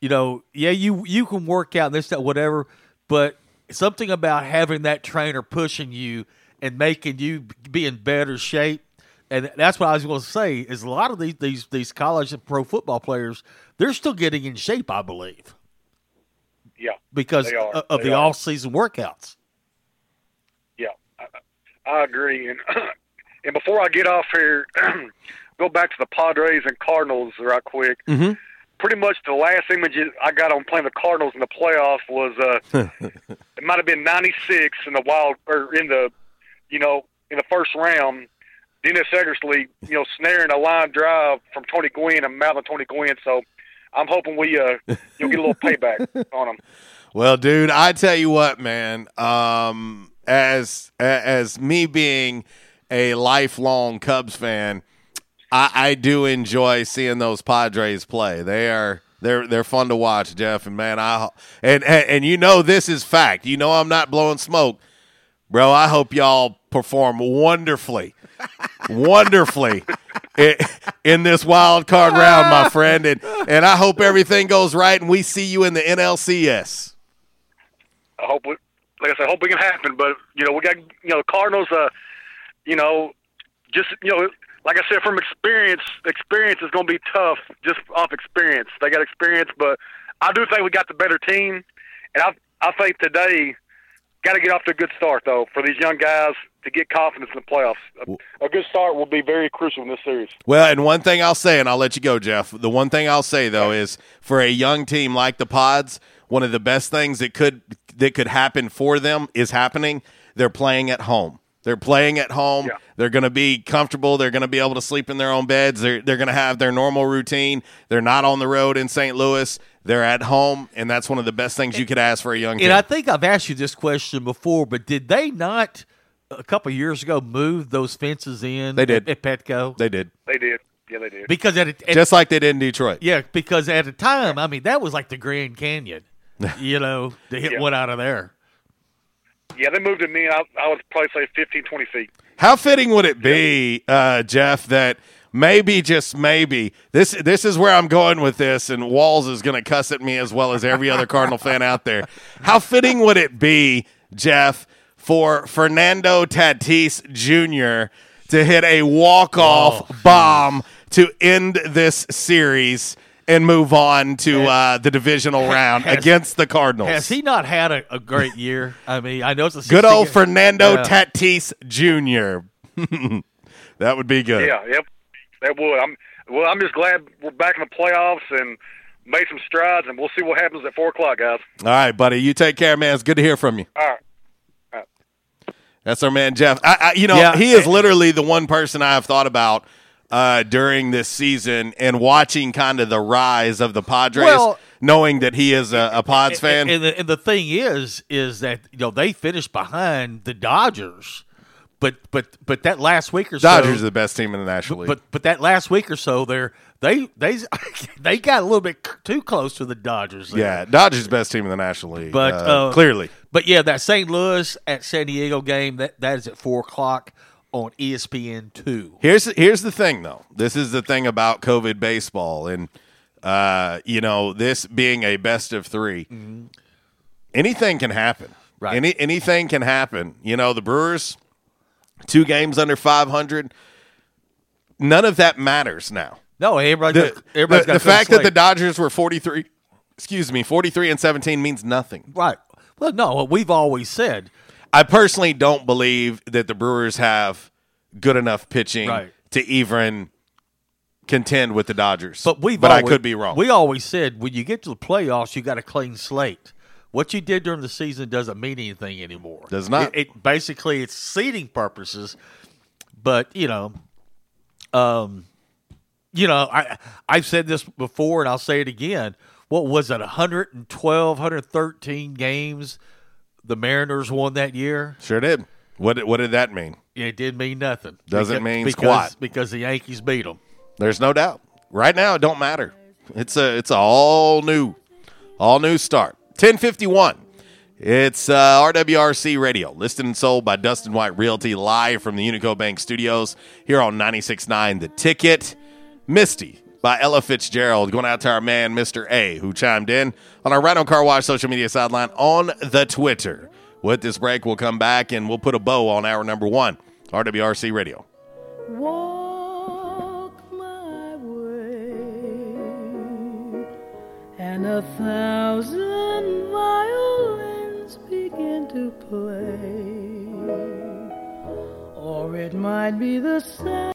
You know, yeah, you you can work out this that whatever, but something about having that trainer pushing you and making you be in better shape. And that's what I was going to say. Is a lot of these these these college and pro football players, they're still getting in shape, I believe, Yeah, because of They the off season workouts. Yeah, I, I agree. And and before I get off here, go back to the Padres and Cardinals right quick. Mm-hmm. pretty much the last image I got on playing the Cardinals in the playoffs was uh, it might have been '96 in the wild or in the, you know, in the first round. Dennis Eckersley, you know, snaring a line drive from Tony Gwynn and mouthing Tony Gwynn. So I'm hoping we uh, you'll get a little payback on them. Well, dude, I tell you what, man. Um, as as me being a lifelong Cubs fan, I, I do enjoy seeing those Padres play. They are they're they're fun to watch, Jeff. And man, I and and, and you know this is fact. You know I'm not blowing smoke, bro. I hope y'all perform wonderfully, wonderfully. In, in this wild card round, my friend, and and I hope everything goes right, and we see you in the NLCS. I hope we, like I said, I hope we can happen. But you know, we got you know Cardinals. Uh, you know, just you know, like I said, from experience, experience is going to be tough just off experience. They got experience, but I do think we got the better team, and I I think today got to get off to a good start though for these young guys to get confidence in the playoffs. A, a good start will be very crucial in this series. Well, and one thing I'll say, and I'll let you go, Jeff. The one thing I'll say though is for a young team like the Pods, one of the best things that could that could happen for them is happening. They're playing at home. They're playing at home. Yeah. They're going to be comfortable. They're going to be able to sleep in their own beds. They're they're going to have their normal routine. They're not on the road in St. Louis. They're at home, and that's one of the best things you could ask for a young And I think I've asked you this question before, but did they not a couple years ago move those fences in? They did. at, at Petco. They did They did. Yeah, they did. because at, a, at just like they did in Detroit. yeah, because at the time, I mean, that was like the Grand Canyon. you know, to hit Yeah. one out of there. Yeah, they moved to me. I, I would probably say 15, 20 feet. How fitting would it be, uh, Jeff, that maybe just maybe this this is where I'm going with this, and Walls is going to cuss at me as well as every other Cardinal fan out there. How fitting would it be, Jeff, for Fernando Tatis Jr. to hit a walk off bomb to end this series? And move on to uh, the divisional round has- against the Cardinals. Has he not had a, a great year? I mean, I know it's a Good 60 old Fernando Yeah. Tatis Jr. that would be good. Yeah, yep, that would. I'm well. I'm just glad we're back in the playoffs and made some strides, and we'll see what happens at four o'clock, guys. All right, buddy. You take care, man. It's good to hear from you. All right. That's our man Jeff. I, I, you know, Yeah. he is literally the one person I have thought about uh, during this season and watching kind of the rise of the Padres, Well- knowing that he is a, a Pods fan. And, and the, and the thing is, is that you know they finished behind the Dodgers, but but but that last week or so, Dodgers are the best team in the National League. But but that last week or so, they're they they they got a little bit too close to the Dodgers. there. yeah, Dodgers the best team in the National League. but uh, uh, clearly, But yeah, that St. Louis at San Diego game that that is at four o'clock on ESPN two. Here's here's the thing though. This is the thing about COVID baseball and uh, you know, this being a best of 3 Anything can happen. Right. Any anything can happen. You know, the Brewers two games under 500 none of that matters now. No, everybody. The, got, the- the fact that the. Dodgers were 43 excuse me, 43 and 17 means nothing. right. Well, no, what we've always said. I personally don't believe that the Brewers have good enough pitching Right. to even contend with the Dodgers. But we've but always, I could be wrong. We always said when you get to the playoffs, you got a clean slate. What you did during the season doesn't mean anything anymore. Does not. It, it basically it's seeding purposes, but you know, um, you know, I I've said this before and I'll say it again. What was it? 112, 113 games the Mariners won that year. Sure did. What did, what did that mean? It didn't mean nothing. Doesn't Beca- mean because, squat. because the Yankees beat them. There's no doubt. Right now, it don't matter. It's a it's a all new, all new start. 1051. It's uh, RWRC Radio, listed and sold by Dustin White Realty, live from the Unico Bank Studios here on 96.9 The Ticket. Misty by Ella Fitzgerald, going out to our man, Mr. A, who chimed in on our Rhino Car Wash social media sideline on the Twitter. With this break, we'll come back and we'll put a bow on hour number one, RWRC Radio. Walk my way, and a thousand violins begin to play, or it might be the sound.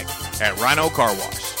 at Rhino Car Wash.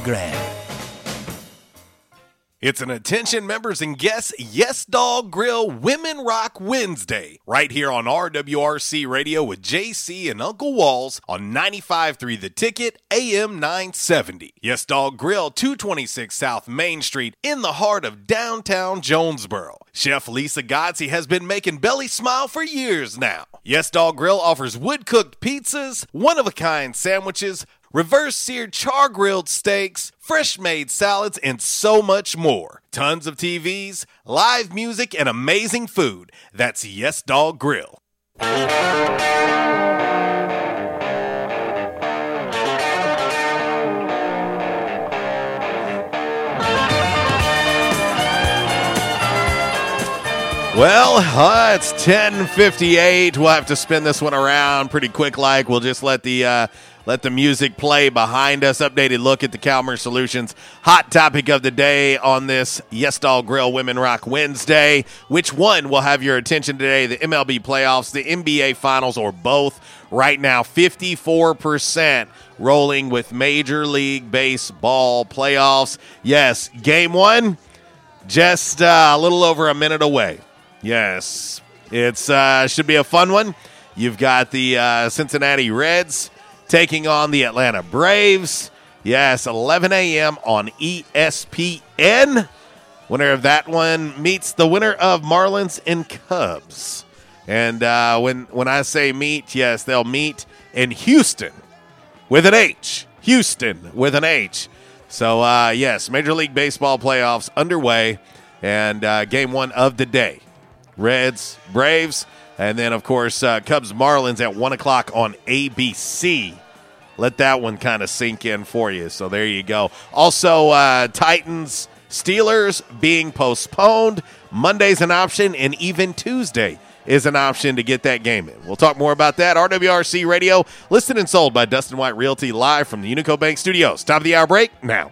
It's an attention members and guests Yes Dog Grill Women Rock Wednesday right here on RWRC Radio with JC and Uncle Walls on 95.3 The Ticket AM 970. Yes Dog Grill 226 South Main Street in the heart of downtown Jonesboro. Chef Lisa Godsey has been making Belly smile for years now. Yes Dog Grill offers wood cooked pizzas, one of a kind sandwiches, reverse seared char grilled steaks, fresh made salads, and so much more. Tons of TVs, live music, and amazing food. That's Yes Dog Grill. Well, uh, it's 10:58. We'll have to spin this one around pretty quick. Like we'll just let the uh, let the music play behind us. Updated look at the Calmer Solutions hot topic of the day on this Yes Dog Grill Women Rock Wednesday. Which one will have your attention today? The MLB playoffs, the NBA Finals, or both? Right now, 54% rolling with Major League Baseball playoffs. Yes, game one, just uh, a little over a minute away. Yes, it's uh, should be a fun one. You've got the uh, Cincinnati Reds taking on the Atlanta Braves. Yes, 11 a.m. on ESPN. Winner of that one meets the winner of Marlins and Cubs. And uh, when when I say meet, yes, they'll meet in Houston with an H. Houston with an H. So uh, yes, Major League Baseball playoffs underway, and uh, game one of the day. Reds, Braves, and then, of course, uh, Cubs Marlins at 1 o'clock on ABC. Let that one kind of sink in for you. So there you go. Also, uh, Titans Steelers being postponed. Monday's an option, and even Tuesday is an option to get that game in. We'll talk more about that. RWRC Radio, listed and sold by Dustin White Realty, live from the Unico Bank Studios. Top of the hour break now.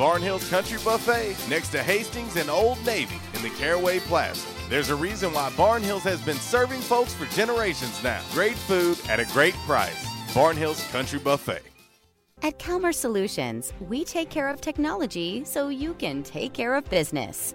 Barnhill's Country Buffet next to Hastings and Old Navy in the Caraway Plaza. There's a reason why Barnhills has been serving folks for generations now. Great food at a great price. Barnhills Country Buffet. At Calmer Solutions, we take care of technology so you can take care of business.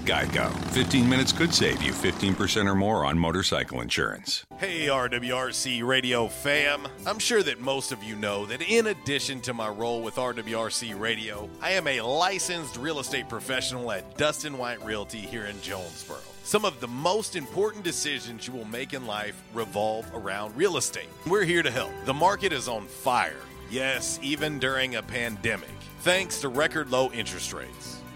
Geico. 15 minutes could save you 15% or more on motorcycle insurance. Hey, RWRC Radio fam. I'm sure that most of you know that in addition to my role with RWRC Radio, I am a licensed real estate professional at Dustin White Realty here in Jonesboro. Some of the most important decisions you will make in life revolve around real estate. We're here to help. The market is on fire. Yes, even during a pandemic, thanks to record low interest rates.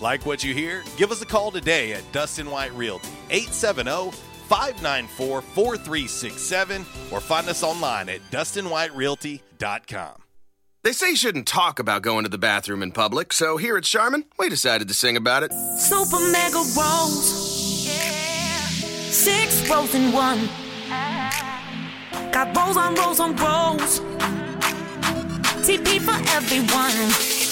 Like what you hear? Give us a call today at Dustin White Realty, 870 594 4367, or find us online at DustinWhiteRealty.com. They say you shouldn't talk about going to the bathroom in public, so here at Charmin, we decided to sing about it. Super mega rolls. Six rolls in one. Got rolls on rolls on rolls. TP for everyone.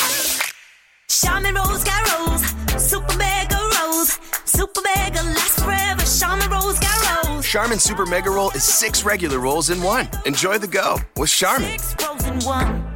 Charmin rolls got rolls. Super mega rolls. Super mega lasts forever. Charmin rolls got rolls. Charmin Super Mega Roll is six regular rolls in one. Enjoy the go with Charmin. Six rolls in one.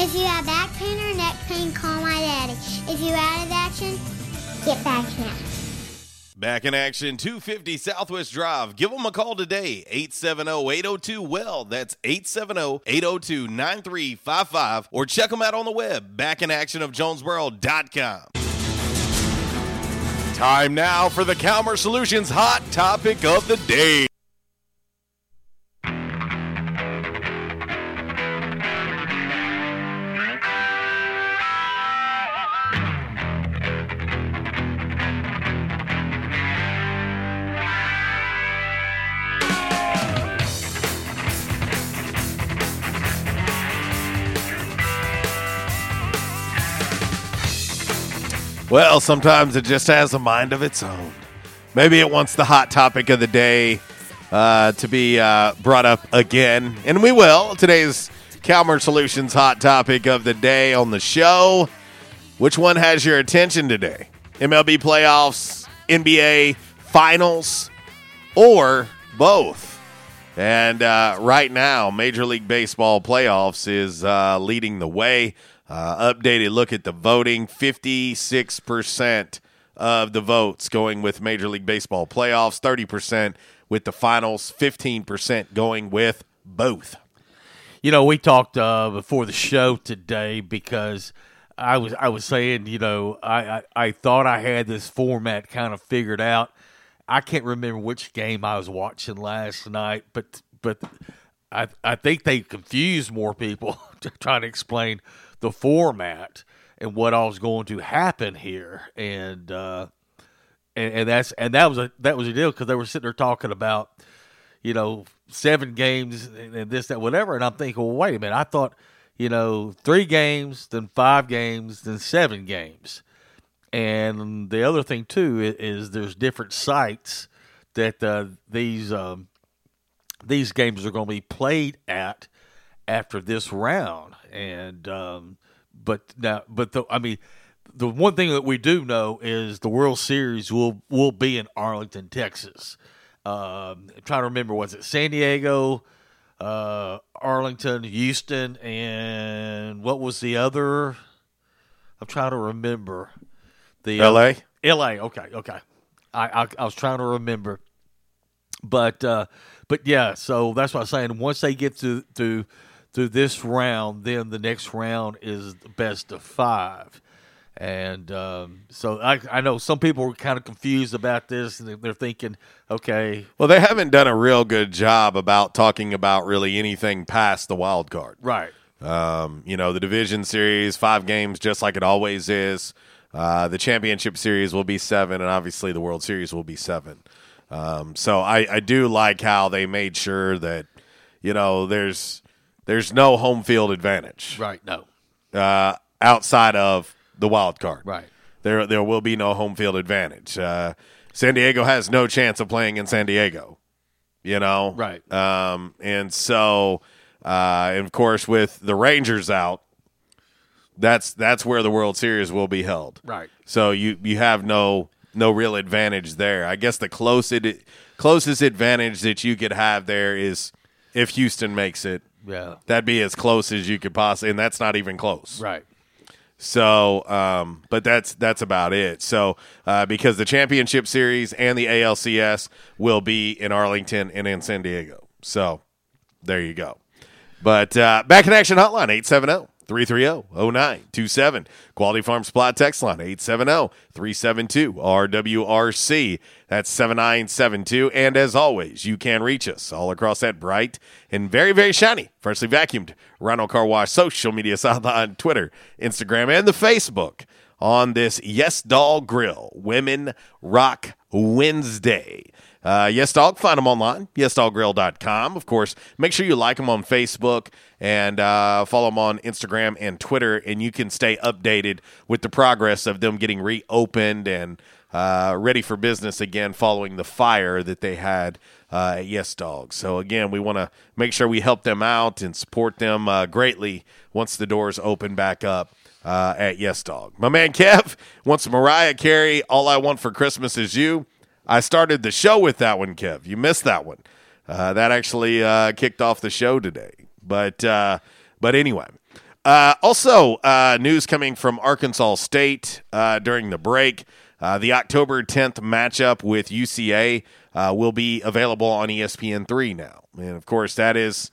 If you have back pain or neck pain, call my daddy. If you're out of action, get back now. Back in action, 250 Southwest Drive. Give them a call today, 870-802-WELL. That's 870-802-9355. Or check them out on the web, backinactionofjonesboro.com. Time now for the Calmer Solutions Hot Topic of the Day. Well, sometimes it just has a mind of its own. Maybe it wants the hot topic of the day uh, to be uh, brought up again, and we will. Today's Calmer Solutions hot topic of the day on the show. Which one has your attention today? MLB playoffs, NBA finals, or both? And uh, right now, Major League Baseball playoffs is uh, leading the way. Uh, updated look at the voting 56% of the votes going with Major League Baseball playoffs, 30% with the finals, 15% going with both. You know, we talked uh, before the show today because I was I was saying, you know, I, I, I thought I had this format kind of figured out. I can't remember which game I was watching last night, but but I I think they confused more people trying to explain the format and what all was going to happen here, and uh, and, and that's and that was a that was a deal because they were sitting there talking about you know seven games and, and this that whatever, and I'm thinking, well, wait a minute, I thought you know three games, then five games, then seven games, and the other thing too is, is there's different sites that uh, these um, these games are going to be played at after this round and um, but now, but the, I mean, the one thing that we do know is the World Series will will be in Arlington, Texas. Um, I'm trying to remember, was it San Diego, uh, Arlington, Houston, and what was the other? I'm trying to remember. The L.A. L.A. Okay, okay. I, I I was trying to remember, but uh, but yeah. So that's what I'm saying. Once they get to to through this round, then the next round is the best of five. And um, so I, I know some people were kind of confused about this, and they're thinking, okay, Well, they haven't done a real good job about talking about really anything past the wild card. right, Um, you know, the division series, five games, just like it always is. Uh, the championship series will be seven, and obviously the World Series will be seven. Um, so I, I do like how they made sure that you know there's there's no home field advantage right, no, uh, outside of the wild card. right, There there will be no home field advantage. Uh, San Diego has no chance of playing in San Diego. You know, Right. Um, and so, uh, and of course, with the Rangers out, that's that's where the World Series will be held. right. So you you have no no real advantage there. I guess the closest closest advantage that you could have there is if Houston makes it. Yeah. That'd be as close as you could possibly, and that's not even close. Right. So, um, but that's that's about it. So, uh, because the championship series and the ALCS will be in Arlington and in San Diego. So, there you go. But uh, back in action hotline 870 330 0927. Quality Farm Supply text line 870 372 RWRC. That's 7972. And as always, you can reach us all across that bright and very, very shiny, freshly vacuumed Rhino Car Wash social media site on Twitter, Instagram, and the Facebook on this Yes Dog Grill Women Rock Wednesday. Uh, yes, Dog. Find them online, yesdoggrill.com. Of course, make sure you like them on Facebook and uh, follow them on Instagram and Twitter, and you can stay updated with the progress of them getting reopened and uh, ready for business again following the fire that they had uh, at Yes Dog. So, again, we want to make sure we help them out and support them uh, greatly once the doors open back up uh, at Yes Dog. My man Kev wants Mariah Carey, All I Want for Christmas Is You. I started the show with that one, Kev. You missed that one. Uh, that actually kicked off the show today. But but anyway. Also, news coming from Arkansas State during the break. Uh, the October 10th matchup with UCA uh, will be available on E ESPN3 now. And of course, that is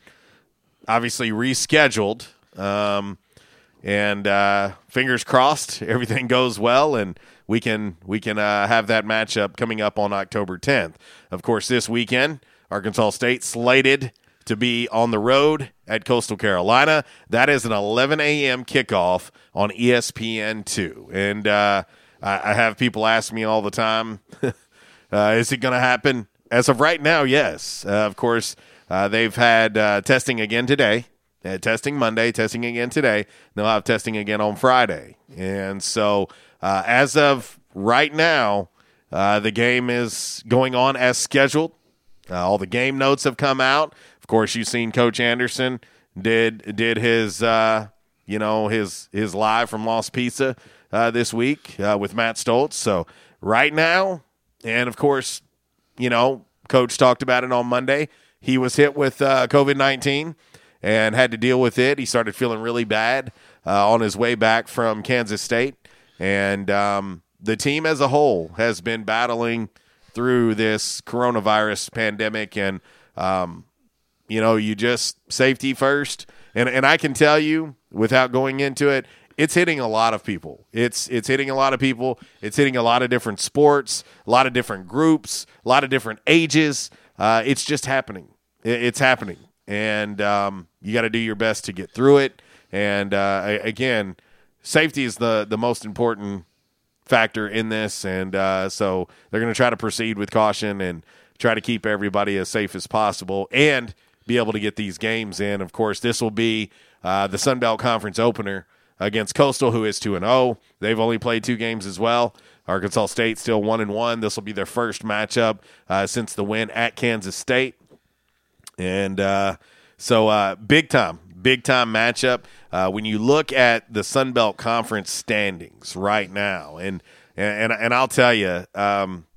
obviously rescheduled. Um, and uh, fingers crossed, everything goes well, and we can we can uh, have that matchup coming up on October 10th. Of course, this weekend, Arkansas State slated to be on the road at Coastal Carolina. That is an 11 a.m. kickoff on E ESPN2, and uh, I, I have people ask me all the time, uh, "Is it going to happen?" As of right now, yes. Uh, of course, uh, they've had uh, testing again today. Uh, testing Monday, testing again today. They'll have testing again on Friday. And so, uh, as of right now, the game is going on as scheduled. All the game notes have come out. Of course, you've seen Coach Anderson did did his you know his his live from Lost Pizza uh, this week uh, with Matt Stoltz. So right now, and of course, you know, Coach talked about it on Monday. He was hit with uh, COVID nineteen and had to deal with it. He started feeling really bad uh, on his way back from Kansas State, and um, the team as a whole has been battling through this coronavirus pandemic. And um, you know, you just safety first. And and I can tell you, without going into it, it's hitting a lot of people. It's it's hitting a lot of people. It's hitting a lot of different sports, a lot of different groups, a lot of different ages. Uh, it's just happening. It's happening, and um, you got to do your best to get through it. And uh, again, safety is the the most important factor in this, and uh, so they're going to try to proceed with caution and try to keep everybody as safe as possible and be able to get these games in. Of course, this will be uh, the Sun Belt Conference opener against Coastal, who is two and zero. They've only played two games as well. Arkansas State still one and one. This will be their first matchup uh, since the win at Kansas State, and uh, so uh, big time, big time matchup. Uh, when you look at the Sun Belt Conference standings right now, and and and I'll tell you, um,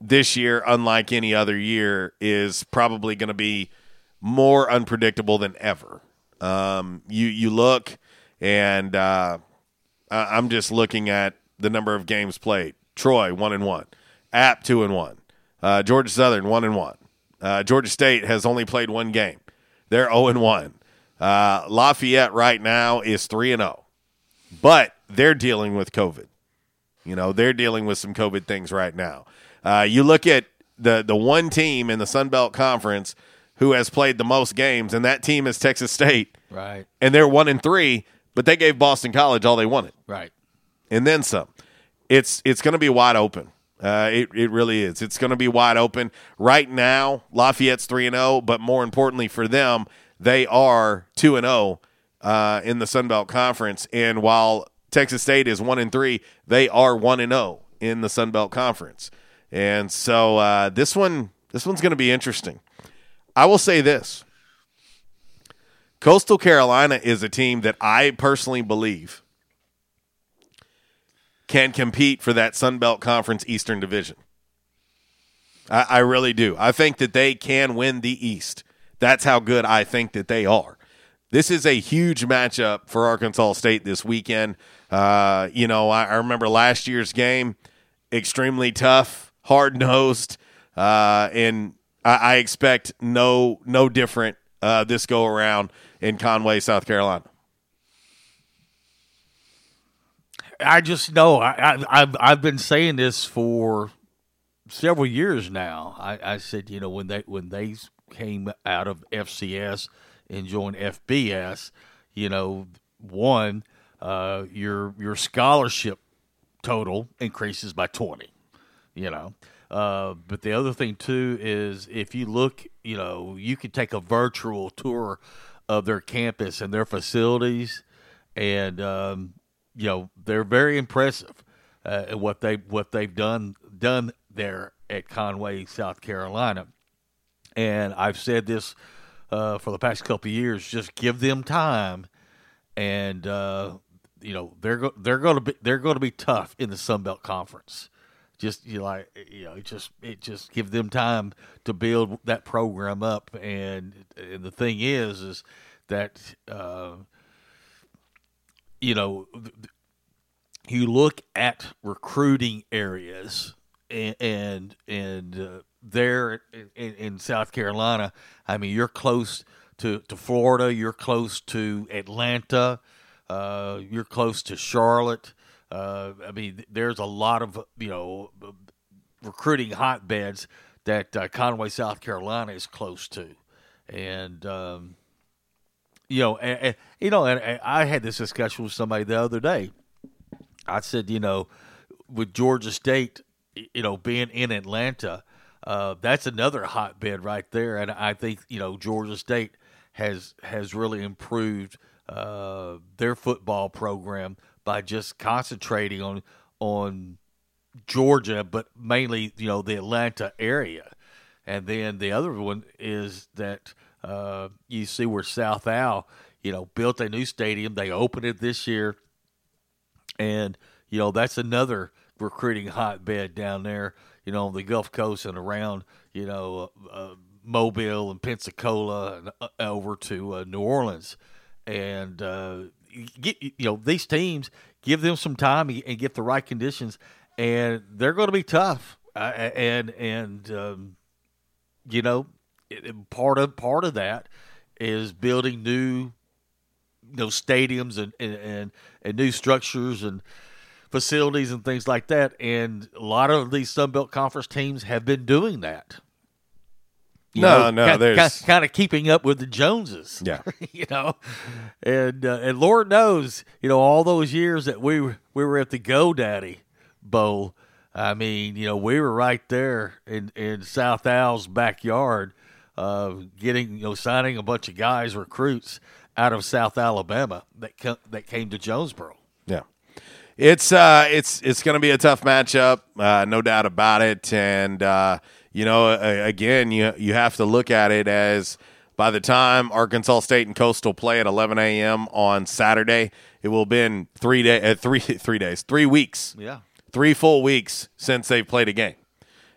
this year, unlike any other year, is probably going to be more unpredictable than ever. Um, you you look, and uh, I'm just looking at the number of games played. Troy one and one, App two and one, uh, Georgia Southern one and one. Uh, Georgia State has only played one game. They're zero and one. Uh, Lafayette right now is three and zero, but they're dealing with COVID. You know, they're dealing with some COVID things right now. Uh, you look at the the one team in the Sun Belt Conference who has played the most games, and that team is Texas State, Right. and they're one and three, but they gave Boston College all they wanted, Right. and then some. It's it's going to be wide open. Uh, it it really is. It's going to be wide open right now. Lafayette's three and zero, but more importantly for them, they are two and zero uh, in the Sun Belt Conference. And while Texas State is one and three, they are one and zero in the Sun Belt Conference. And so uh, this one this one's going to be interesting. I will say this: Coastal Carolina is a team that I personally believe can compete for that Sun Belt Conference Eastern Division. I, I really do. I think that they can win the East. That's how good I think that they are. This is a huge matchup for Arkansas State this weekend. Uh, you know, I, I remember last year's game, extremely tough, hard nosed, uh, and I, I expect no no different uh, this go around in Conway, South Carolina. I just know I, I've I've been saying this for several years now. I, I said you know when they when they came out of FCS and joined FBS, you know, one uh, your your scholarship total increases by twenty. You know, Uh, but the other thing too is if you look, you know, you can take a virtual tour of their campus and their facilities, and um, you know they're very impressive uh, at what they what they've done done there at Conway, South Carolina. And I've said this uh, for the past couple of years: just give them time, and uh, you know they're go- they're going to be they're going to be tough in the Sun Belt Conference. Just you know, like you know, it just it just give them time to build that program up, and and the thing is, is that uh, you know you look at recruiting areas and and, and uh, there in, in, South Carolina, I mean, you're close to, to Florida, you're close to Atlanta, uh, you're close to Charlotte. Uh, I mean, there's a lot of you know recruiting hotbeds that uh, Conway, South Carolina, is close to, and um, you know, and, and, you know, and I had this discussion with somebody the other day. I said, you know, with Georgia State, you know, being in Atlanta, uh, that's another hotbed right there, and I think you know Georgia State has has really improved uh, their football program by just concentrating on on Georgia, but mainly you know the Atlanta area, and then the other one is that uh, you see where South Al, you know, built a new stadium. They opened it this year, and you know that's another recruiting hotbed down there. You know, on the Gulf Coast and around, you know, uh, uh, Mobile and Pensacola and uh, over to uh, New Orleans, and uh, get you know these teams give them some time and get the right conditions, and they're going to be tough. and and um, you know part of part of that is building new you know stadiums and, and and new structures and facilities and things like that and a lot of these Sun Belt Conference teams have been doing that. No, know, no, kind, there's kind of keeping up with the Joneses. Yeah, you know, and uh, and Lord knows, you know, all those years that we we were at the GoDaddy Bowl. I mean, you know, we were right there in in South Al's backyard, uh, getting you know signing a bunch of guys recruits out of South Alabama that co- that came to Jonesboro. Yeah, it's uh, it's it's going to be a tough matchup, uh, no doubt about it. And uh, you know, again, you you have to look at it as by the time Arkansas State and Coastal play at 11 a.m. on Saturday, it will have been three day uh, three three days, three weeks, yeah, three full weeks since they've played a game,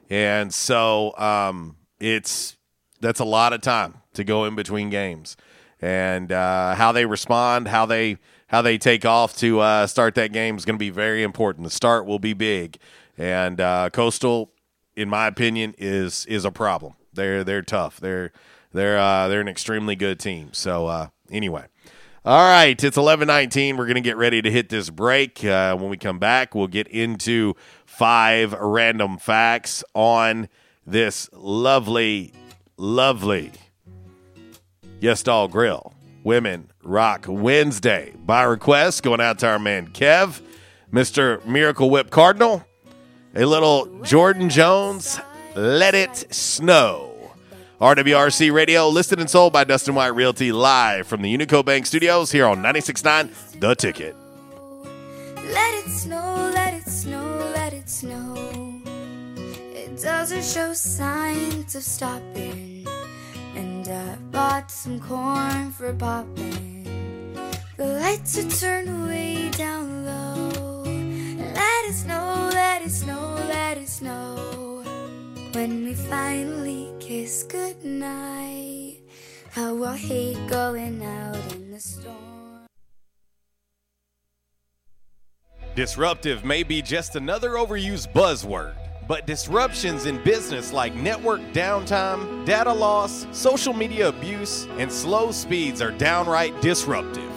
and so um, it's that's a lot of time to go in between games, and uh, how they respond, how they how they take off to uh, start that game is going to be very important. The start will be big, and uh, Coastal, in my opinion, is is a problem. They're they're tough. They're they're uh, they're an extremely good team. So uh, anyway. All right, it's 11:19. We're going to get ready to hit this break. Uh, when we come back, we'll get into five random facts on this lovely lovely Yes Dog Grill Women Rock Wednesday. By request, going out to our man Kev, Mr. Miracle Whip Cardinal, a little Jordan Jones, Let It Snow. RWRC Radio, listed and sold by Dustin White Realty, live from the Unico Bank Studios here on 96.9 The Ticket. Let it snow, let it snow, let it snow It doesn't show signs of stopping. And I bought some corn for popping. The lights are turned way down low. It snow, let it snow, let it snow. When we finally kiss goodnight, how I hate going out in the storm. Disruptive may be just another overused buzzword but disruptions in business like network downtime, data loss, social media abuse, and slow speeds are downright disruptive.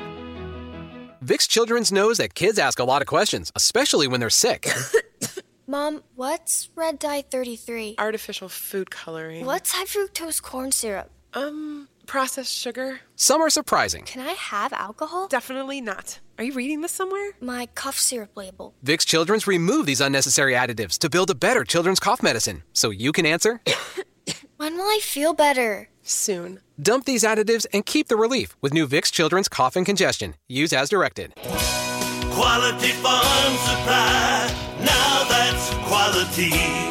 Vicks Children's knows that kids ask a lot of questions, especially when they're sick. Mom, what's red dye 33? Artificial food coloring. What's high fructose corn syrup? Um, processed sugar. Some are surprising. Can I have alcohol? Definitely not. Are you reading this somewhere? My cough syrup label. Vicks Children's remove these unnecessary additives to build a better children's cough medicine. So you can answer. When will I feel better? Soon. Dump these additives and keep the relief with new Vicks Children's Cough and Congestion. Use as directed. Quality Farm Supply. Now that's quality.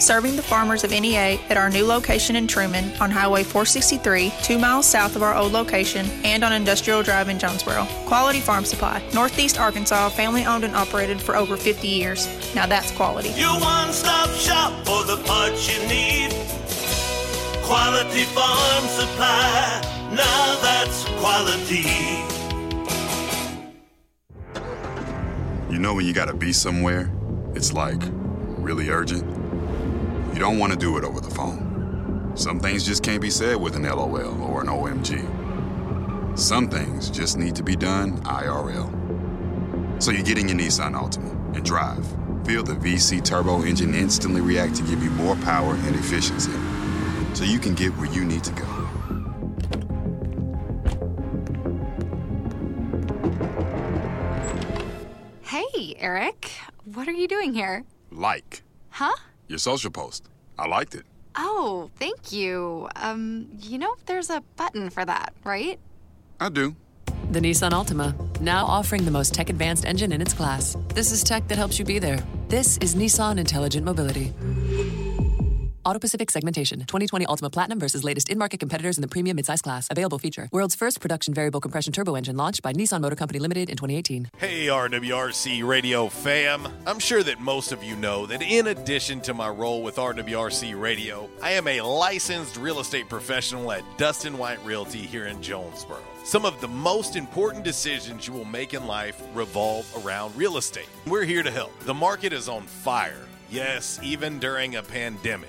serving the farmers of NEA at our new location in Trumann on Highway 463, two miles south of our old location, and on Industrial Drive in Jonesboro. Quality Farm Supply, Northeast Arkansas, family owned and operated for over 50 years. Now that's quality. Your one stop shop for the parts you need. Quality Farm Supply. Now that's quality. You know when you gotta be somewhere, it's like really urgent. You don't want to do it over the phone. Some things just can't be said with an LOL or an OMG. Some things just need to be done IRL. So you get in your Nissan Altima and drive. Feel the VC turbo engine instantly react to give you more power and efficiency. So you can get where you need to go. Hey, Eric. What are you doing here? Like Huh? Your social post. I liked it. Oh, thank you. Um, you know, there's a button for that, right? I do. The Nissan Altima, now offering the most tech advanced engine in its class. This is tech that helps you be there. This is Nissan Intelligent Mobility. AutoPacific segmentation. 2020 Altima Platinum versus latest in-market competitors in the premium midsize class. Available feature. World's first production variable compression turbo engine launched by Nissan Motor Company Limited in 2018. Hey, RWRC Radio fam. I'm sure that most of you know that in addition to my role with RWRC Radio, I am a licensed real estate professional at Dustin White Realty here in Jonesboro. Some of the most important decisions you will make in life revolve around real estate. We're here to help. The market is on fire. Yes, even during a pandemic,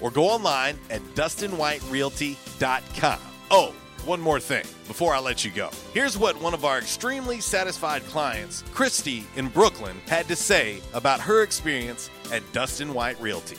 or go online at DustinWhiteRealty.com. Oh, one more thing before I let you go. Here's what one of our extremely satisfied clients, Christy in Brookland, had to say about her experience at Dustin White Realty.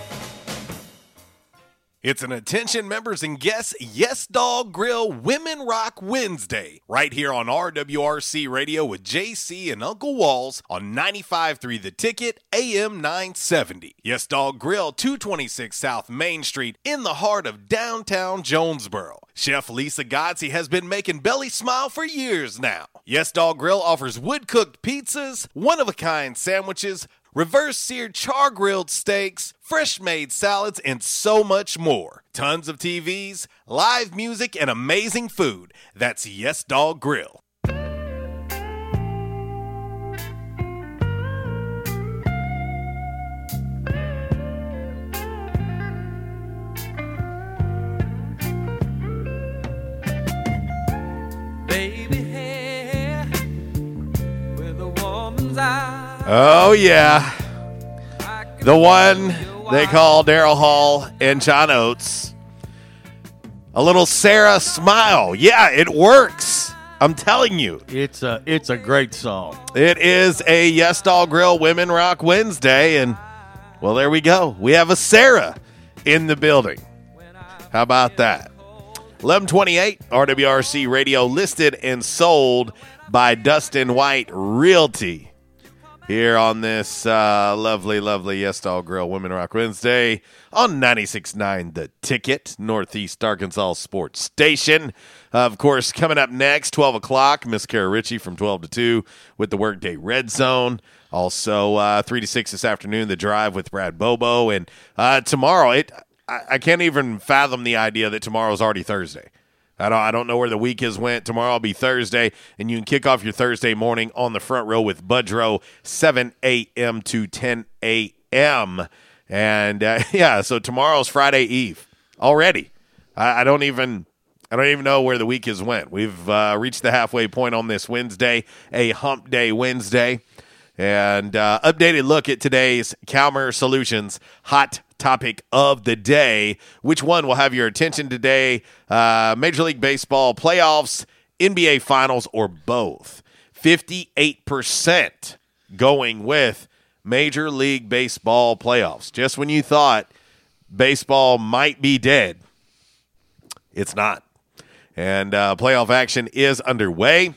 It's an attention members and guests Yes Dog Grill Women Rock Wednesday right here on RWRC Radio with JC and Uncle Walls on 95.3 The Ticket AM 970. Yes Dog Grill 226 South Main Street in the heart of downtown Jonesboro. Chef Lisa Godsey has been making Belly smile for years now. Yes Dog Grill offers wood cooked pizzas, one of a kind sandwiches, reverse seared char grilled steaks, fresh made salads, and so much more. Tons of TVs, live music, and amazing food. That's Yes Dog Grill. Baby hair with a woman's eye. Oh, yeah. The one they call Daryl Hall and John Oates. A little Sara smile. Yeah, it works. I'm telling you. It's a it's a great song. It is a Yes Dog Grill Women Rock Wednesday, and well, there we go. We have a Sarah in the building. How about that? 1128 RWRC Radio listed and sold by Dustin White Realty here on this uh, lovely, lovely Yes Dog Grill Women Rock Wednesday on 96.9 The Ticket, Northeast Arkansas Sports Station. of course, coming up next, 12 o'clock, Miss Kara Ritchie from 12 to 2 with the Workday Red Zone. Also, uh, 3 to 6 this afternoon, The Drive with Brad Bobo. And uh, tomorrow, it I, I can't even fathom the idea that tomorrow's already Thursday. I don't, I don't know where the week has went. Tomorrow will be Thursday, and you can kick off your Thursday morning on the front row with Budrow, 7 a.m. to 10 a.m. And uh, yeah, so tomorrow's Friday Eve already. I, I don't even I don't even know where the week has went. We've uh, reached the halfway point on this Wednesday, a Hump Day Wednesday, and uh, updated look at today's Calmer Solutions hot topic of the day. Which one will have your attention today? Uh, Major League Baseball playoffs, NBA Finals, or both? Fifty-eight percent going with Major League Baseball playoffs. Just when you thought baseball might be dead, it's not. And uh, playoff action is underway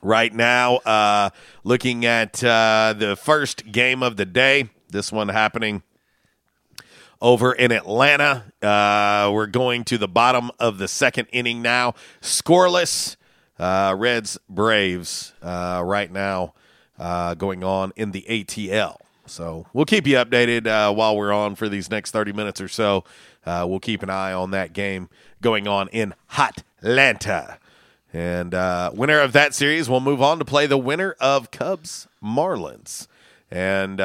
right now. Uh, looking at uh, the first game of the day, this one happening over in Atlanta. Uh, we're going to the bottom of the second inning now. Scoreless. Uh, Reds Braves uh, right now uh, going on in the ATL. So we'll keep you updated uh, while we're on for these next 30 minutes or so. Uh, we'll keep an eye on that game going on in Hot Atlanta. And winner of that series will move on to play the winner of Cubs Marlins. And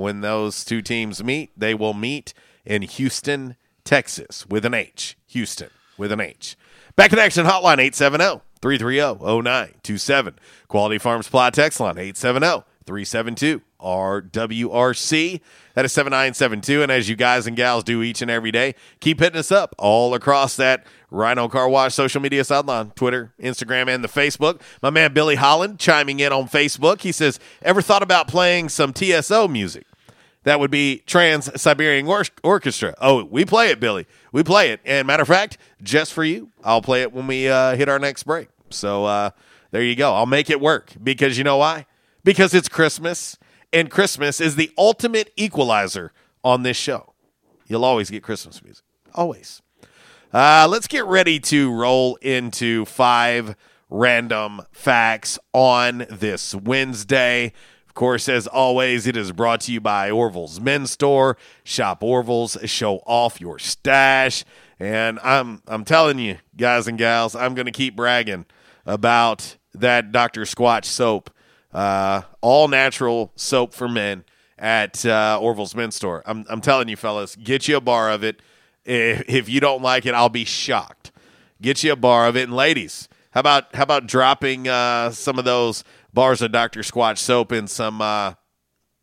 when those two teams meet, they will meet in Houston, Texas, with an H. Houston, with an H. Back in action hotline 870 330 0927. Quality Farms Supply text line 870 372 RWRC. That is 7972. And as you guys and gals do each and every day, keep hitting us up all across that Rhino Car Wash social media sideline Twitter, Instagram, and the Facebook. My man Billy Holland chiming in on Facebook. He says, Ever thought about playing some TSO music? That would be Trans Siberian Or- Orchestra. Oh, we play it, Billy. We play it. And matter of fact, just for you, I'll play it when we uh, hit our next break. So uh, there you go. I'll make it work because you know why? Because it's Christmas, and Christmas is the ultimate equalizer on this show. You'll always get Christmas music. Always. Uh, let's get ready to roll into five random facts on this Wednesday. Course, as always, it is brought to you by Orville's Men's Store. Shop Orville's, show off your stash. And I'm I'm telling you, guys and gals, I'm to keep bragging about that Dr. Squatch soap, uh, all natural soap for men at uh, Orville's Men's Store. I'm I'm telling you, fellas, get you a bar of it. If, if you don't like it, I'll be shocked. Get you a bar of it, and ladies, how about how about dropping uh, some of those bars of Dr. Squatch soap in some uh,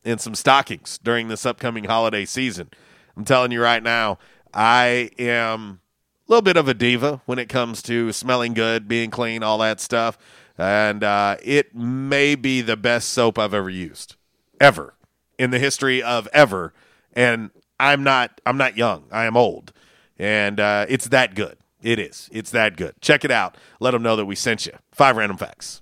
in some stockings during this upcoming holiday season? I'm telling you right now, I am a little bit of a diva when it comes to smelling good, being clean, all that stuff, and uh, it may be the best soap I've ever used, ever in the history of ever. And I'm not I'm not young. I am old, and uh, it's that good. It is. It's that good. Check it out. Let them know that we sent you. Five random facts.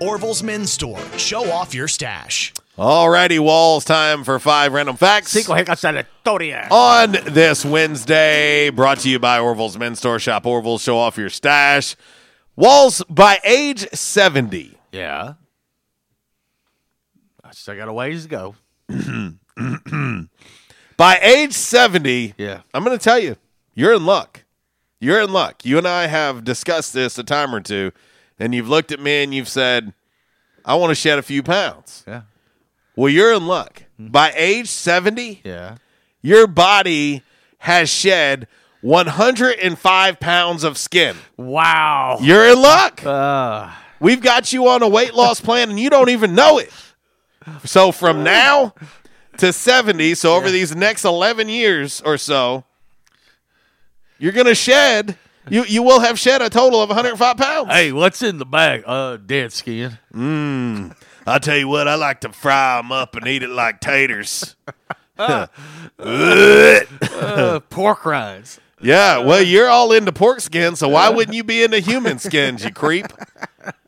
Orville's Men's Store. Show off your stash. Alrighty, Walls, time for five random facts. On this Wednesday, brought to you by Orville's Men's Store. Shop Orville's, show off your stash. Walls, by age 70. Yeah. I still got a ways to go. By age 70, Yeah. I'm going to tell you, you're in luck. You're in luck. You and I have discussed this a time or two, and you've looked at me and you've said, I want to shed a few pounds. Yeah. Well, you're in luck. By age 70, Yeah. your body has shed 105 pounds of skin. Wow. You're in luck. Uh, We've got you on a weight loss plan and you don't even know it. So from now to 70, so over these next 11 years or so, you're going to shed you you will have shed a total of 105 pounds. hey, what's in the bag? Uh, dead skin. Mmm. I tell you what, I like to fry them up and eat it like taters. Uh, pork rinds. Yeah, well, you're all into pork skin, so why wouldn't you be into human skins, you creep?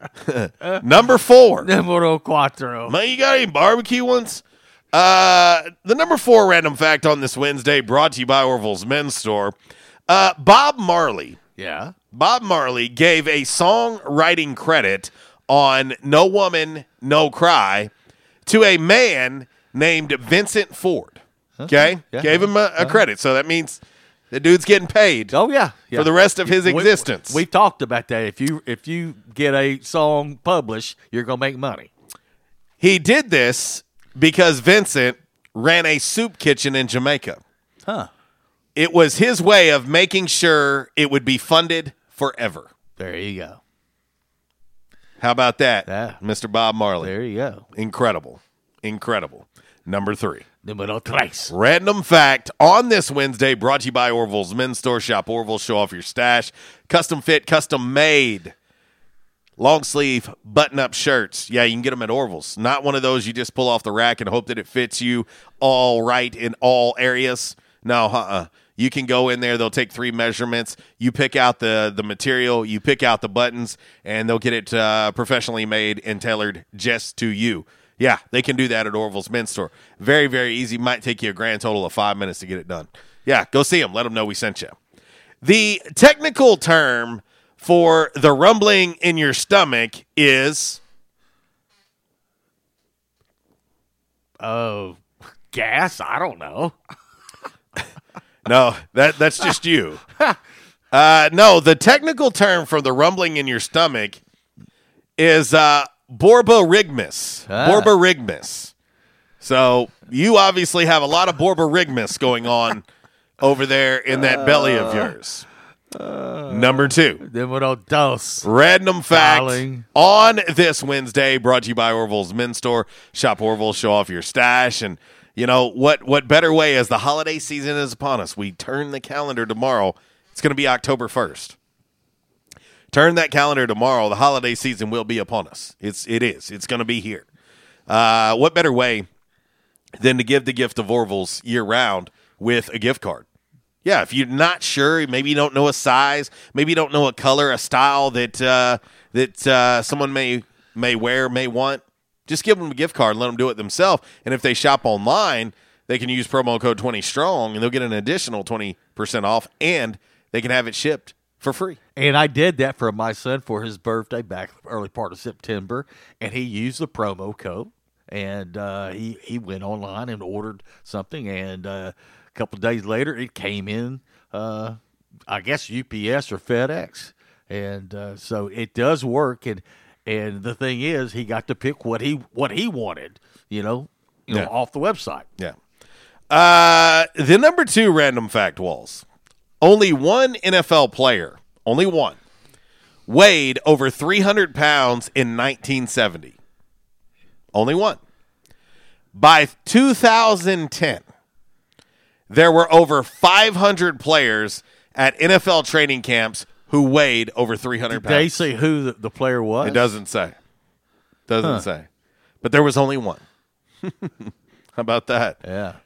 number four. Numero cuatro. Man, you got any barbecue ones? Uh, the number four random fact on this Wednesday, brought to you by Orville's Men's Store. Uh, Bob Marley. Yeah. Bob Marley gave a songwriting credit on No Woman, No Cry to a man named Vincent Ford. Okay? Yeah. Gave him a, a Uh-huh. credit. So that means the dude's getting paid. Oh yeah, yeah. For the rest of his We- existence. We, talked about that. If you if you get a song published, you're gonna make money. He did this because Vincent ran a soup kitchen in Jamaica. Huh. It was his way of making sure it would be funded forever. There you go. How about that, Yeah. Mr. Bob Marley? There you go. Incredible. Incredible. Number three. Numero tres. Random fact on this Wednesday, brought to you by Orville's Men's Store Shop. Orville, show off your stash. Custom fit, custom made. long sleeve button up shirts. Yeah, you can get them at Orville's. Not one of those you just pull off the rack and hope that it fits you all right in all areas. No, uh uh You can go in there, they'll take three measurements. You pick out the, the material, you pick out the buttons, and they'll get it uh, professionally made and tailored just to you. Yeah, they can do that at Orville's Men's Store. Very, very easy. Might take you a grand total of five minutes to get it done. Yeah, go see them. Let them know we sent you. The technical term for the rumbling in your stomach is Oh, gas? I don't know. No, that that's just you. Uh, no, the technical term for the rumbling in your stomach is uh, borborygmus. Ah. Borborygmus. So you obviously have a lot of borborygmus going on over there in that belly of yours. Number two. Then what else? Dose. Random fact Darling. on this Wednesday, brought to you by Orville's Men's Store. Shop Orville, show off your stash, and you know what? What better way as the holiday season is upon us? We turn the calendar tomorrow. It's going to be October first. Turn that calendar tomorrow. The holiday season will be upon us. It's it is. It's going to be here. Uh, what better way than to give the gift of Orville's year round with a gift card? Yeah, if you're not sure, maybe you don't know a size, maybe you don't know a color, a style that uh, that uh, someone may may wear, may want, just give them a gift card and let them do it themselves. And if they shop online, they can use promo code 20 strong and they'll get an additional 20% off and they can have it shipped for free. And I did that for my son for his birthday back early part of September, and he used the promo code. And uh, he he went online and ordered something, and uh, a couple days later, it came in. Uh, I guess UPS or FedEx, and uh, so it does work. And and the thing is, he got to pick what he what he wanted. You know, you know, off the website. Yeah. Uh, the number two random fact walls. Only one NFL player, only one, weighed over 300 pounds in 1970. Only one. By 2010, there were over 500 players at NFL training camps who weighed over 300 Did they say who the, the player was? It doesn't say. Doesn't Huh. say. But there was only one. How about that? Yeah.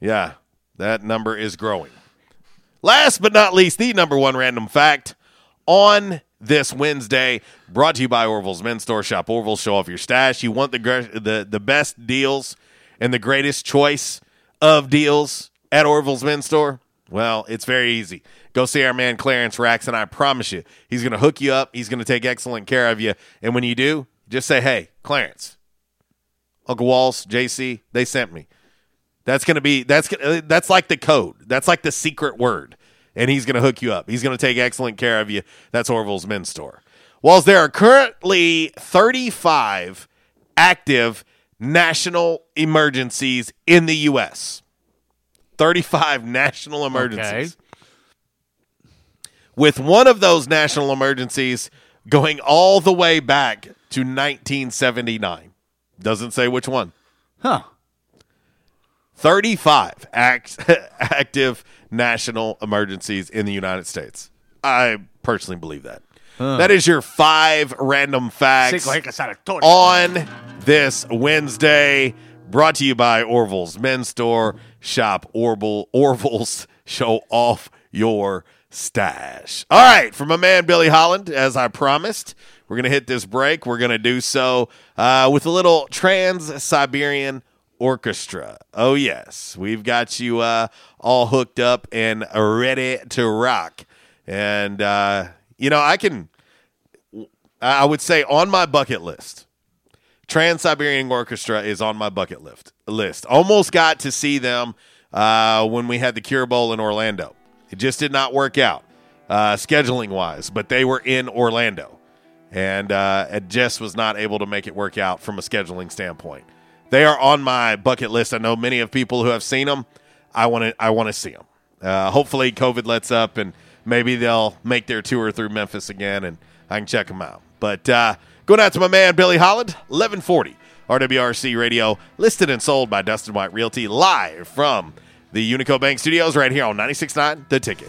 Yeah. That number is growing. Last but not least, the number one random fact on this Wednesday, brought to you by Orville's Men's Store. Shop Orville, show off your stash. You want the the the best deals and the greatest choice of deals at Orville's Men's Store? Well, it's very easy. Go see our man Clarence Rax, and I promise you, he's going to hook you up. He's going to take excellent care of you. And when you do, just say, "Hey, Clarence, Uncle Walls, JC, they sent me." That's gonna be that's uh, that's like the code. That's like the secret word, and he's gonna hook you up. He's gonna take excellent care of you. That's Orville's Men's Store. Whilst there are currently 35 active national emergencies in the U.S. 35 national emergencies. With one of those national emergencies going all the way back to 1979. Doesn't say which one. Huh. 35 act, active national emergencies in the United States. I personally believe that. Huh. That is your five random facts Cinco hijas a la torre. on this Wednesday. Brought to you by Orville's Men's Store. Shop Orville, Orville's. Show off your stash. All right, from my man Billy Holland, as I promised, we're going to hit this break. We're going to do so uh, with a little Trans Siberian Orchestra. Oh, yes. We've got you uh, all hooked up and ready to rock. And, uh, you know, I can, I would say on my bucket list, Trans Siberian Orchestra is on my bucket list. List. Almost got to see them uh, when we had the Cure Bowl in Orlando. It just did not work out uh, scheduling wise, but they were in Orlando, and uh, just was not able to make it work out from a scheduling standpoint. They are on my bucket list. I know many of people who have seen them. I want to. I want to see them. Uh, hopefully, COVID lets up and maybe they'll make their tour through Memphis again, and I can check them out. But uh, going out to my man Billy Holland, eleven forty RWRC Radio, listed and sold by Dustin White Realty, live from the Unico Bank Studios, right here on 96.9 The Ticket.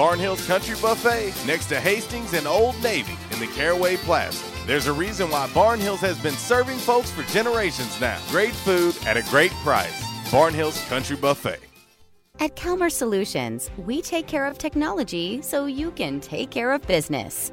Barnhill's Country Buffet next to Hastings and Old Navy in the Caraway Plaza. There's a reason why Barnhills has been serving folks for generations now. Great food at a great price. Barnhills Country Buffet. At Calmer Solutions, we take care of technology so you can take care of business.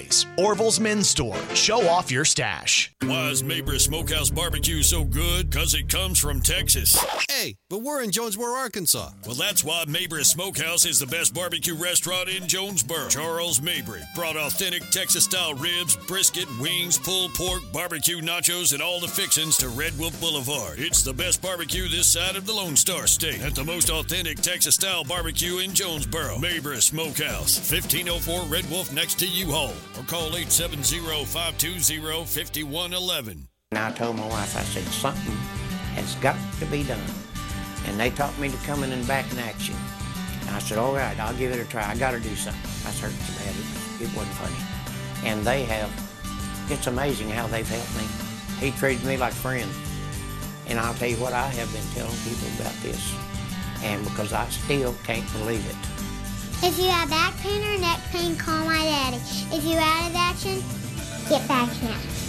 Holidays. Orville's Men's Store. Show off your stash. Why is Mabry Smokehouse Barbecue so good? Because it comes from Texas. Hey, but we're in Jonesboro, Arkansas. Well, that's why Mabry Smokehouse is the best barbecue restaurant in Jonesboro. Charles Mabry brought authentic Texas style ribs, brisket, wings, pulled pork, barbecue nachos, and all the fixings to Red Wolf Boulevard. It's the best barbecue this side of the Lone Star State at the most authentic Texas style barbecue in Jonesboro. Mabry Smokehouse, 1504 Red Wolf next to U-Haul. Or call 870 520 5111. And I told my wife, I said, something has got to be done. And they taught me to come in and back in action. And I said, all right, I'll give it a try. I got to do something. I hurt so bad, it, it wasn't funny. And they have, it's amazing how they've helped me. He treated me like friends. And I'll tell you what, I have been telling people about this. And because I still can't believe it. If you have back pain or neck pain, call my daddy. If you're out of action, get back now.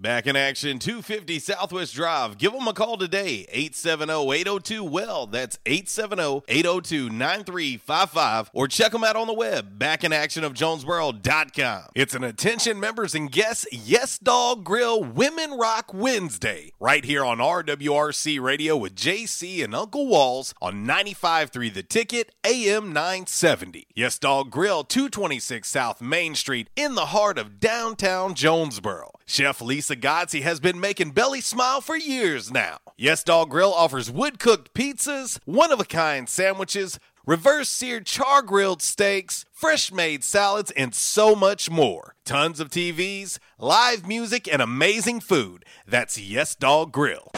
Back in action, 250 Southwest Drive. Give them a call today, 870-802-WELL. That's 870-802-9355. Or check them out on the web, backinactionofjonesboro.com. It's an attention members and guests Yes Dog Grill Women Rock Wednesday, right here on RWRC Radio with JC and Uncle Walls on 95.3 The Ticket, AM 970. Yes Dog Grill, 226 South Main Street, in the heart of downtown Jonesboro. Chef Lisa Gotzi has been making Belly smile for years now. Yes Dog Grill offers wood cooked pizzas, one of a kind sandwiches, reverse seared char grilled steaks, fresh made salads, and so much more. Tons of TVs, live music, and amazing food. That's Yes Dog Grill.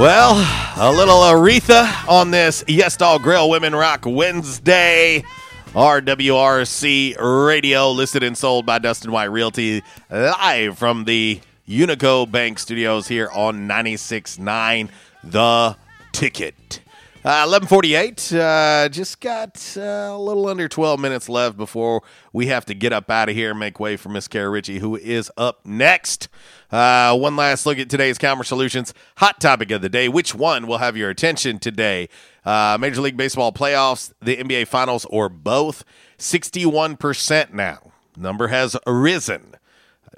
Well, a little Aretha on this Yes Dog Grill Women Rock Wednesday. RWRC Radio, listed and sold by Dustin White Realty, live from the Unico Bank Studios here on 96.9 The Ticket. Uh, 1148, uh, just got uh, a little under 12 minutes left before we have to get up out of here and make way for Miss Kara Ritchie, who is up next. Uh, one last look at today's Commerce Solutions hot topic of the day. Which one will have your attention today? Uh, Major League Baseball playoffs, the NBA Finals, or both? 61% now. Number has risen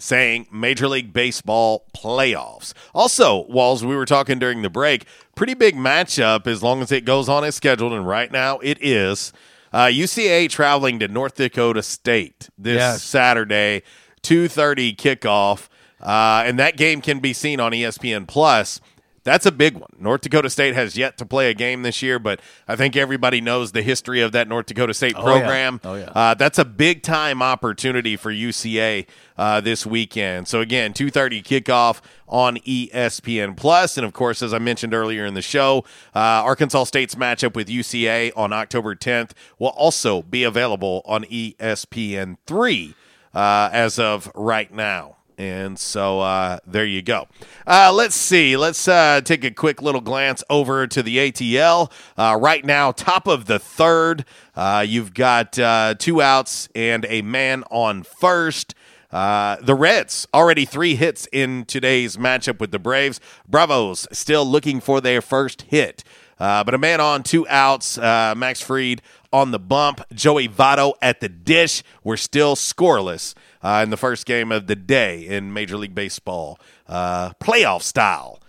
saying Major League Baseball playoffs. Also, Walls, we were talking during the break, pretty big matchup as long as it goes on as scheduled, and right now it is. Uh, UCA traveling to North Dakota State this Yes. Saturday, 2.30 kickoff, uh, and that game can be seen on ESPN Plus. That's a big one. North Dakota State has yet to play a game this year, but I think everybody knows the history of that North Dakota State Oh, yeah. program. Oh, yeah. Uh, that's a big time opportunity for UCA uh, this weekend. So again, two thirty kickoff on ESPN Plus, and of course, as I mentioned earlier in the show, uh, Arkansas State's matchup with UCA on October tenth will also be available on ESPN three uh, as of right now. And so uh, there you go. Uh, let's see. Let's uh, take a quick little glance over to the ATL. Uh, right now, top of the third, uh, you've got uh, two outs and a man on first. Uh, the Reds already three hits in today's matchup with the Braves. Bravos still looking for their first hit. Uh, but a man on two outs. Uh, Max Fried on the bump. Joey Votto at the dish. We're still scoreless in the first game of the day in Major League Baseball, uh, playoff style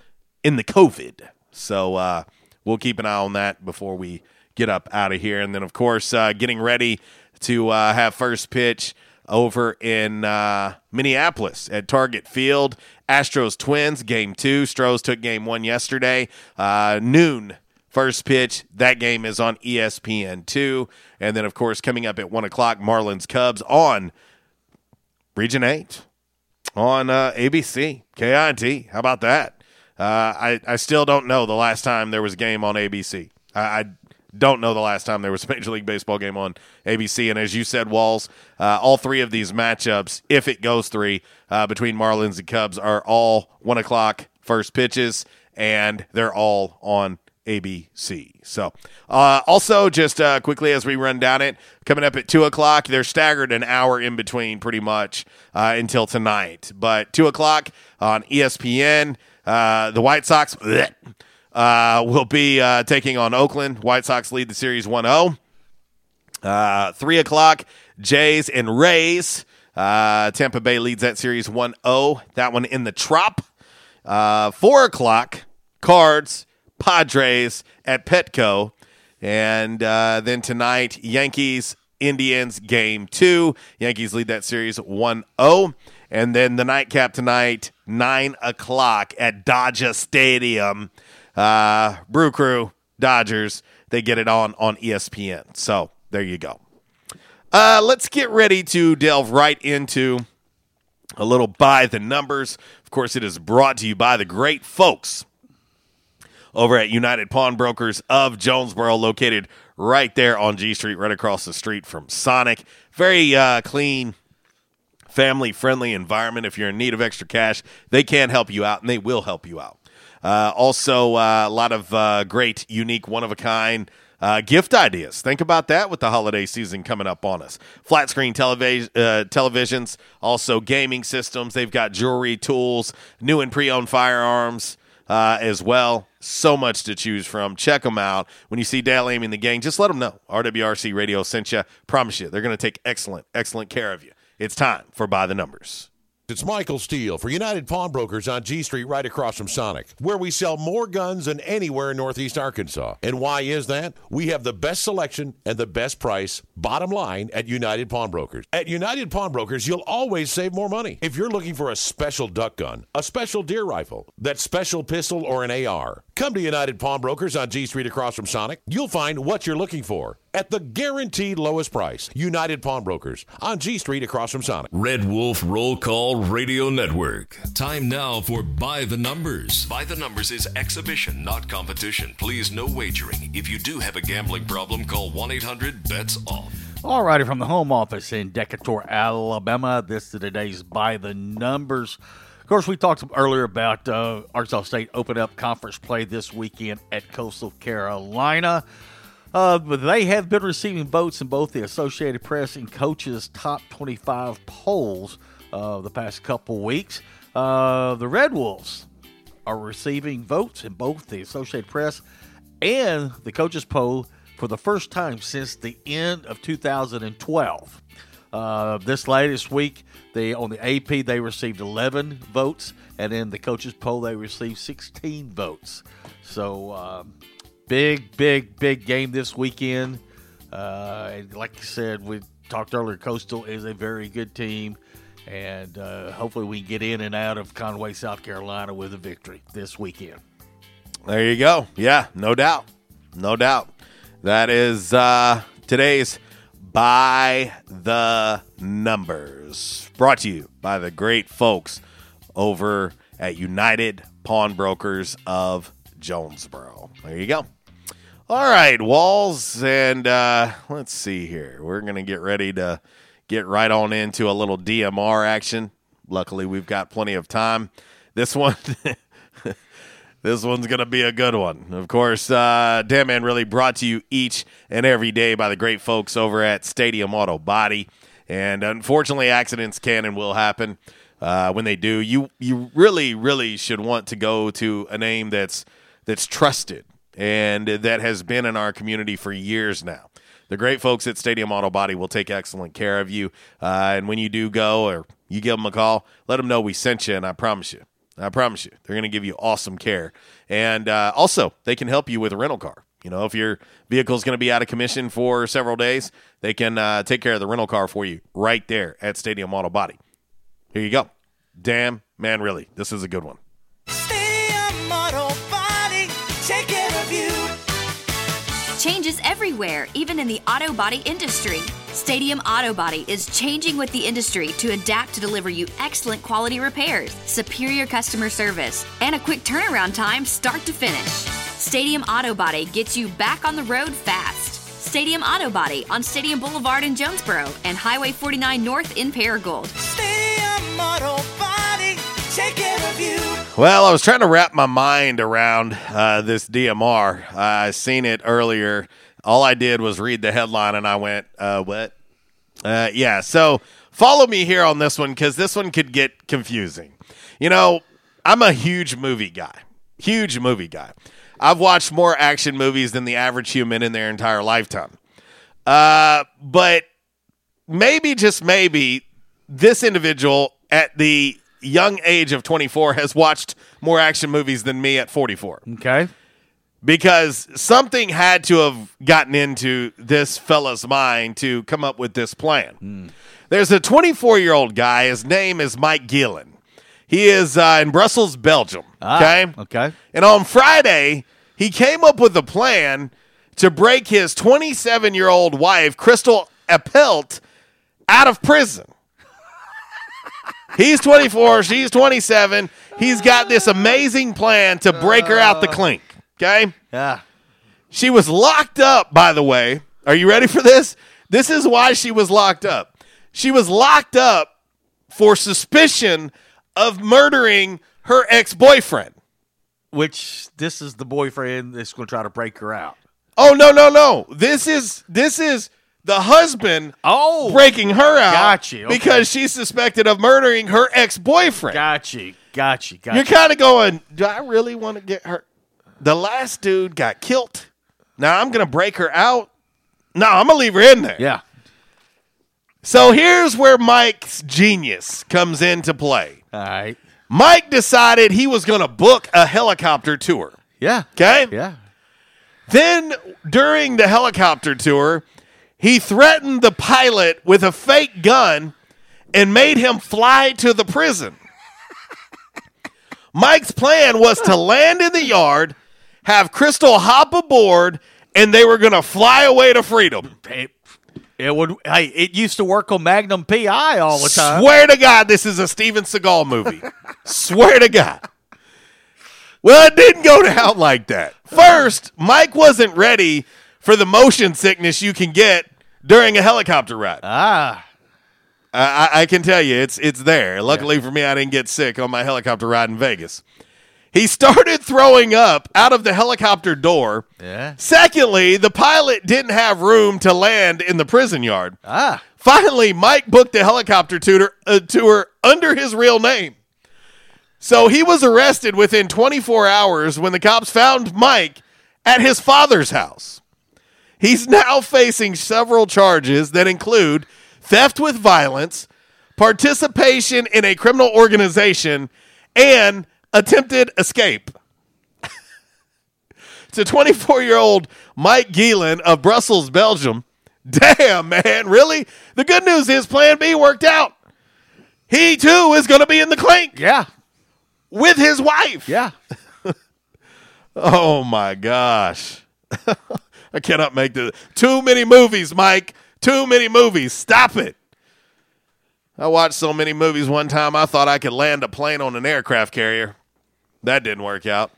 in the COVID. So uh, we'll keep an eye on that before we get up out of here. And then, of course, uh, getting ready to uh, have first pitch over in uh, Minneapolis at Target Field. Astros Twins, game two. Stros took game one yesterday. Uh, noon First pitch, that game is on E ESPN2. And then, of course, coming up at 1 o'clock, Marlins Cubs on Region 8 on uh, ABC, KAIT. How about that? Uh, I, I still don't know the last time there was a game on ABC. I, I don't know the last time there was a Major League Baseball game on ABC. And as you said, Walls, uh, all three of these matchups, if it goes three, uh, between Marlins and Cubs, are all one o'clock first pitches, and they're all on ABC. So, uh, also, just uh, quickly as we run down it, coming up at 2 o'clock, they're staggered an hour in between pretty much uh, until tonight. But 2 o'clock on ESPN, uh, the White Sox bleh, uh, will be uh, taking on Oakland. White Sox lead the series 1 0. Uh, 3 o'clock, Jays and Rays. Tampa Bay leads that series 1 0. That one in the Trop. Uh, 4 o'clock, Cards, Padres at Petco. And uh, then tonight, Yankees, Indians, game two. Yankees lead that series 1 0. And then the nightcap tonight, 9 o'clock at Dodger Stadium. Uh, Brew Crew, Dodgers, they get it on on ESPN. So there you go. Uh, let's get ready to delve right into a little by the numbers. Of course, it is brought to you by the great folks over at United Pawnbrokers of Jonesboro, located right there on G Street, right across the street from Sonic. Very uh, clean, family friendly environment. If you're in need of extra cash, they can help you out and they will help you out. Uh, also, uh, a lot of uh, great, unique, one of a kind. Uh, gift ideas. Think about that with the holiday season coming up on us. Flat screen televis- uh, televisions, also gaming systems. They've got jewelry, tools, new and pre owned firearms as well. So much to choose from. Check them out. When you see Dale Amy and the gang, just let them know. RWRC Radio sent you. Promise you, they're going to take excellent, excellent care of you. It's time for By the Numbers. It's Michael Steele for United Pawnbrokers on G Street right across from Sonic, where we sell more guns than anywhere in Northeast Arkansas. And why is that? We have the best selection and the best price, bottom line, at United Pawnbrokers. At United Pawnbrokers, you'll always save more money. If you're looking for a special duck gun, a special deer rifle, that special pistol, or an AR, come to United Pawnbrokers on G Street across from Sonic. You'll find what you're looking for at the guaranteed lowest price. United Pawnbrokers on G Street across from Sonic. Red Wolf Roll Call Radio Network. Time now for By the Numbers. By the Numbers is exhibition, not competition. Please, no wagering. If you do have a gambling problem, call 1 800 BETS OFF. All righty, from the home office in Decatur, Alabama, this is today's By the Numbers. Of course, we talked earlier about uh, Arkansas State open up conference play this weekend at Coastal Carolina. Uh, they have been receiving votes in both the Associated Press and Coaches Top 25 polls uh, the past couple weeks. Uh, the Red Wolves are receiving votes in both the Associated Press and the Coaches poll for the first time since the end of 2012. Uh, this latest week, they on the AP they received 11 votes, and in the coaches poll they received 16 votes. So um, big, big, big game this weekend. Uh, and like I said, we talked earlier. Coastal is a very good team, and uh, hopefully we get in and out of Conway, South Carolina, with a victory this weekend. There you go. Yeah, no doubt. No doubt. That is uh, today's By the Numbers. Brought to you by the great folks over at United Pawnbrokers of Jonesboro. There you go. All right, Walls, and uh, let's see here. We're going to get ready to get right on into a little DMR action. Luckily, we've got plenty of time. This one. This one's going to be a good one. Of course, uh, Damn Man really brought to you each and every day by the great folks over at Stadium Auto Body. And unfortunately, accidents can and will happen. Uh, when they do, you you really really should want to go to a name that's that's trusted and that has been in our community for years now. The great folks at Stadium Auto Body will take excellent care of you. Uh, and when you do go or you give them a call, let them know we sent you, and I promise you, I promise you, they're going to give you awesome care. And uh, also, they can help you with a rental car. You know, if your vehicle is going to be out of commission for several days, they can uh, take care of the rental car for you right there at Stadium Auto Body. Here you go. Damn, man, really, this is a good one. Stadium Auto Body, take care of you. Changes everywhere, even in the auto body industry. Stadium Auto Body is changing with the industry to adapt to deliver you excellent quality repairs, superior customer service, and a quick turnaround time start to finish. Stadium Auto Body gets you back on the road fast. Stadium Auto Body on Stadium Boulevard in Jonesboro and Highway 49 North in Paragould. Stadium Auto Body, take care of you. Well, I was trying to wrap my mind around uh, this DMR. Uh, I seen it earlier. All I did was read the headline, and I went, uh, "What?" Uh, yeah. So follow me here on this one because this one could get confusing. You know, I'm a huge movie guy. Huge movie guy. I've watched more action movies than the average human in their entire lifetime. Uh, but maybe, just maybe, this individual at the young age of 24 has watched more action movies than me at 44. Okay. Because something had to have gotten into this fella's mind to come up with this plan. There's a 24 year old guy. His name is Mike Gillen. He is uh, in Brussels, Belgium. Okay. okay. And on Friday, he came up with a plan to break his 27 year old wife, Crystal Appelt, out of prison. He's 24, she's 27. He's got this amazing plan to break her out the clink. Okay? Yeah. She was locked up, by the way. Are you ready for this? This is why she was locked up. She was locked up for suspicion of murdering her ex boyfriend. Which this is the boyfriend that's going to try to break her out. Oh no no no! This is this is the husband oh breaking her out. Gotcha, okay. Because she's suspected of murdering her ex boyfriend. Gotcha, gotcha, gotcha. You're kind of going. Do I really want to get her? The last dude got killed. Now I'm gonna break her out. No, I'm gonna leave her in there. Yeah. So here's where Mike's genius comes into play. All right. Mike decided he was going to book a helicopter tour. Yeah. Okay? Yeah. Then during the helicopter tour, he threatened the pilot with a fake gun and made him fly to the prison. Mike's plan was to land in the yard, have Crystal hop aboard, and they were going to fly away to freedom. It, it would. Hey, it used to work on Magnum PI all the time. Swear to God, this is a Steven Seagal movie. Swear to God. Well, it didn't go down like that. First, Mike wasn't ready for the motion sickness you can get during a helicopter ride. Ah. I, I- I can tell you, it's it's there. Luckily for me, I didn't get sick on my helicopter ride in Vegas. He started throwing up out of the helicopter door. Yeah. Secondly, the pilot didn't have room to land in the prison yard. Ah. Finally, Mike booked a helicopter tutor, uh, tour under his real name. So he was arrested within 24 hours when the cops found Mike at his father's house. He's now facing several charges that include theft with violence, participation in a criminal organization, and attempted escape. to 24 year old Mike Gielan of Brussels, Belgium. Damn, man, really? The good news is Plan B worked out. He too is going to be in the clink. Yeah. With his wife. Yeah. Oh my gosh. I cannot make this. Too many movies, Mike. Too many movies. Stop it. I watched so many movies one time I thought I could land a plane on an aircraft carrier. That didn't work out.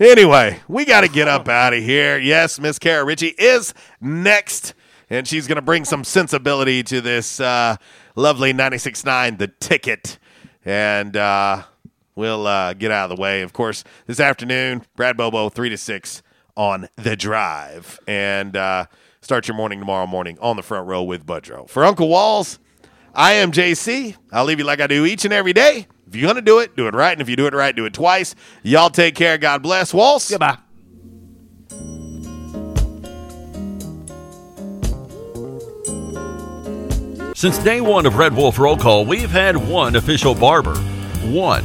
Anyway, we got to get up out of here. Yes, Miss Kara Ritchie is next, and she's going to bring some sensibility to this uh, lovely 96.9 The Ticket. And uh, we'll uh, get out of the way. Of course, this afternoon, Brad Bobo, 3 to 6 on The Drive. And uh, start your morning tomorrow morning on the front row with Budrow. For Uncle Walls, I am JC. I'll leave you like I do each and every day. If you're going to do it, do it right. And if you do it right, do it twice. Y'all take care. God bless. Walls. Goodbye. Since day one of Red Wolf Roll Call, we've had one official barber. One.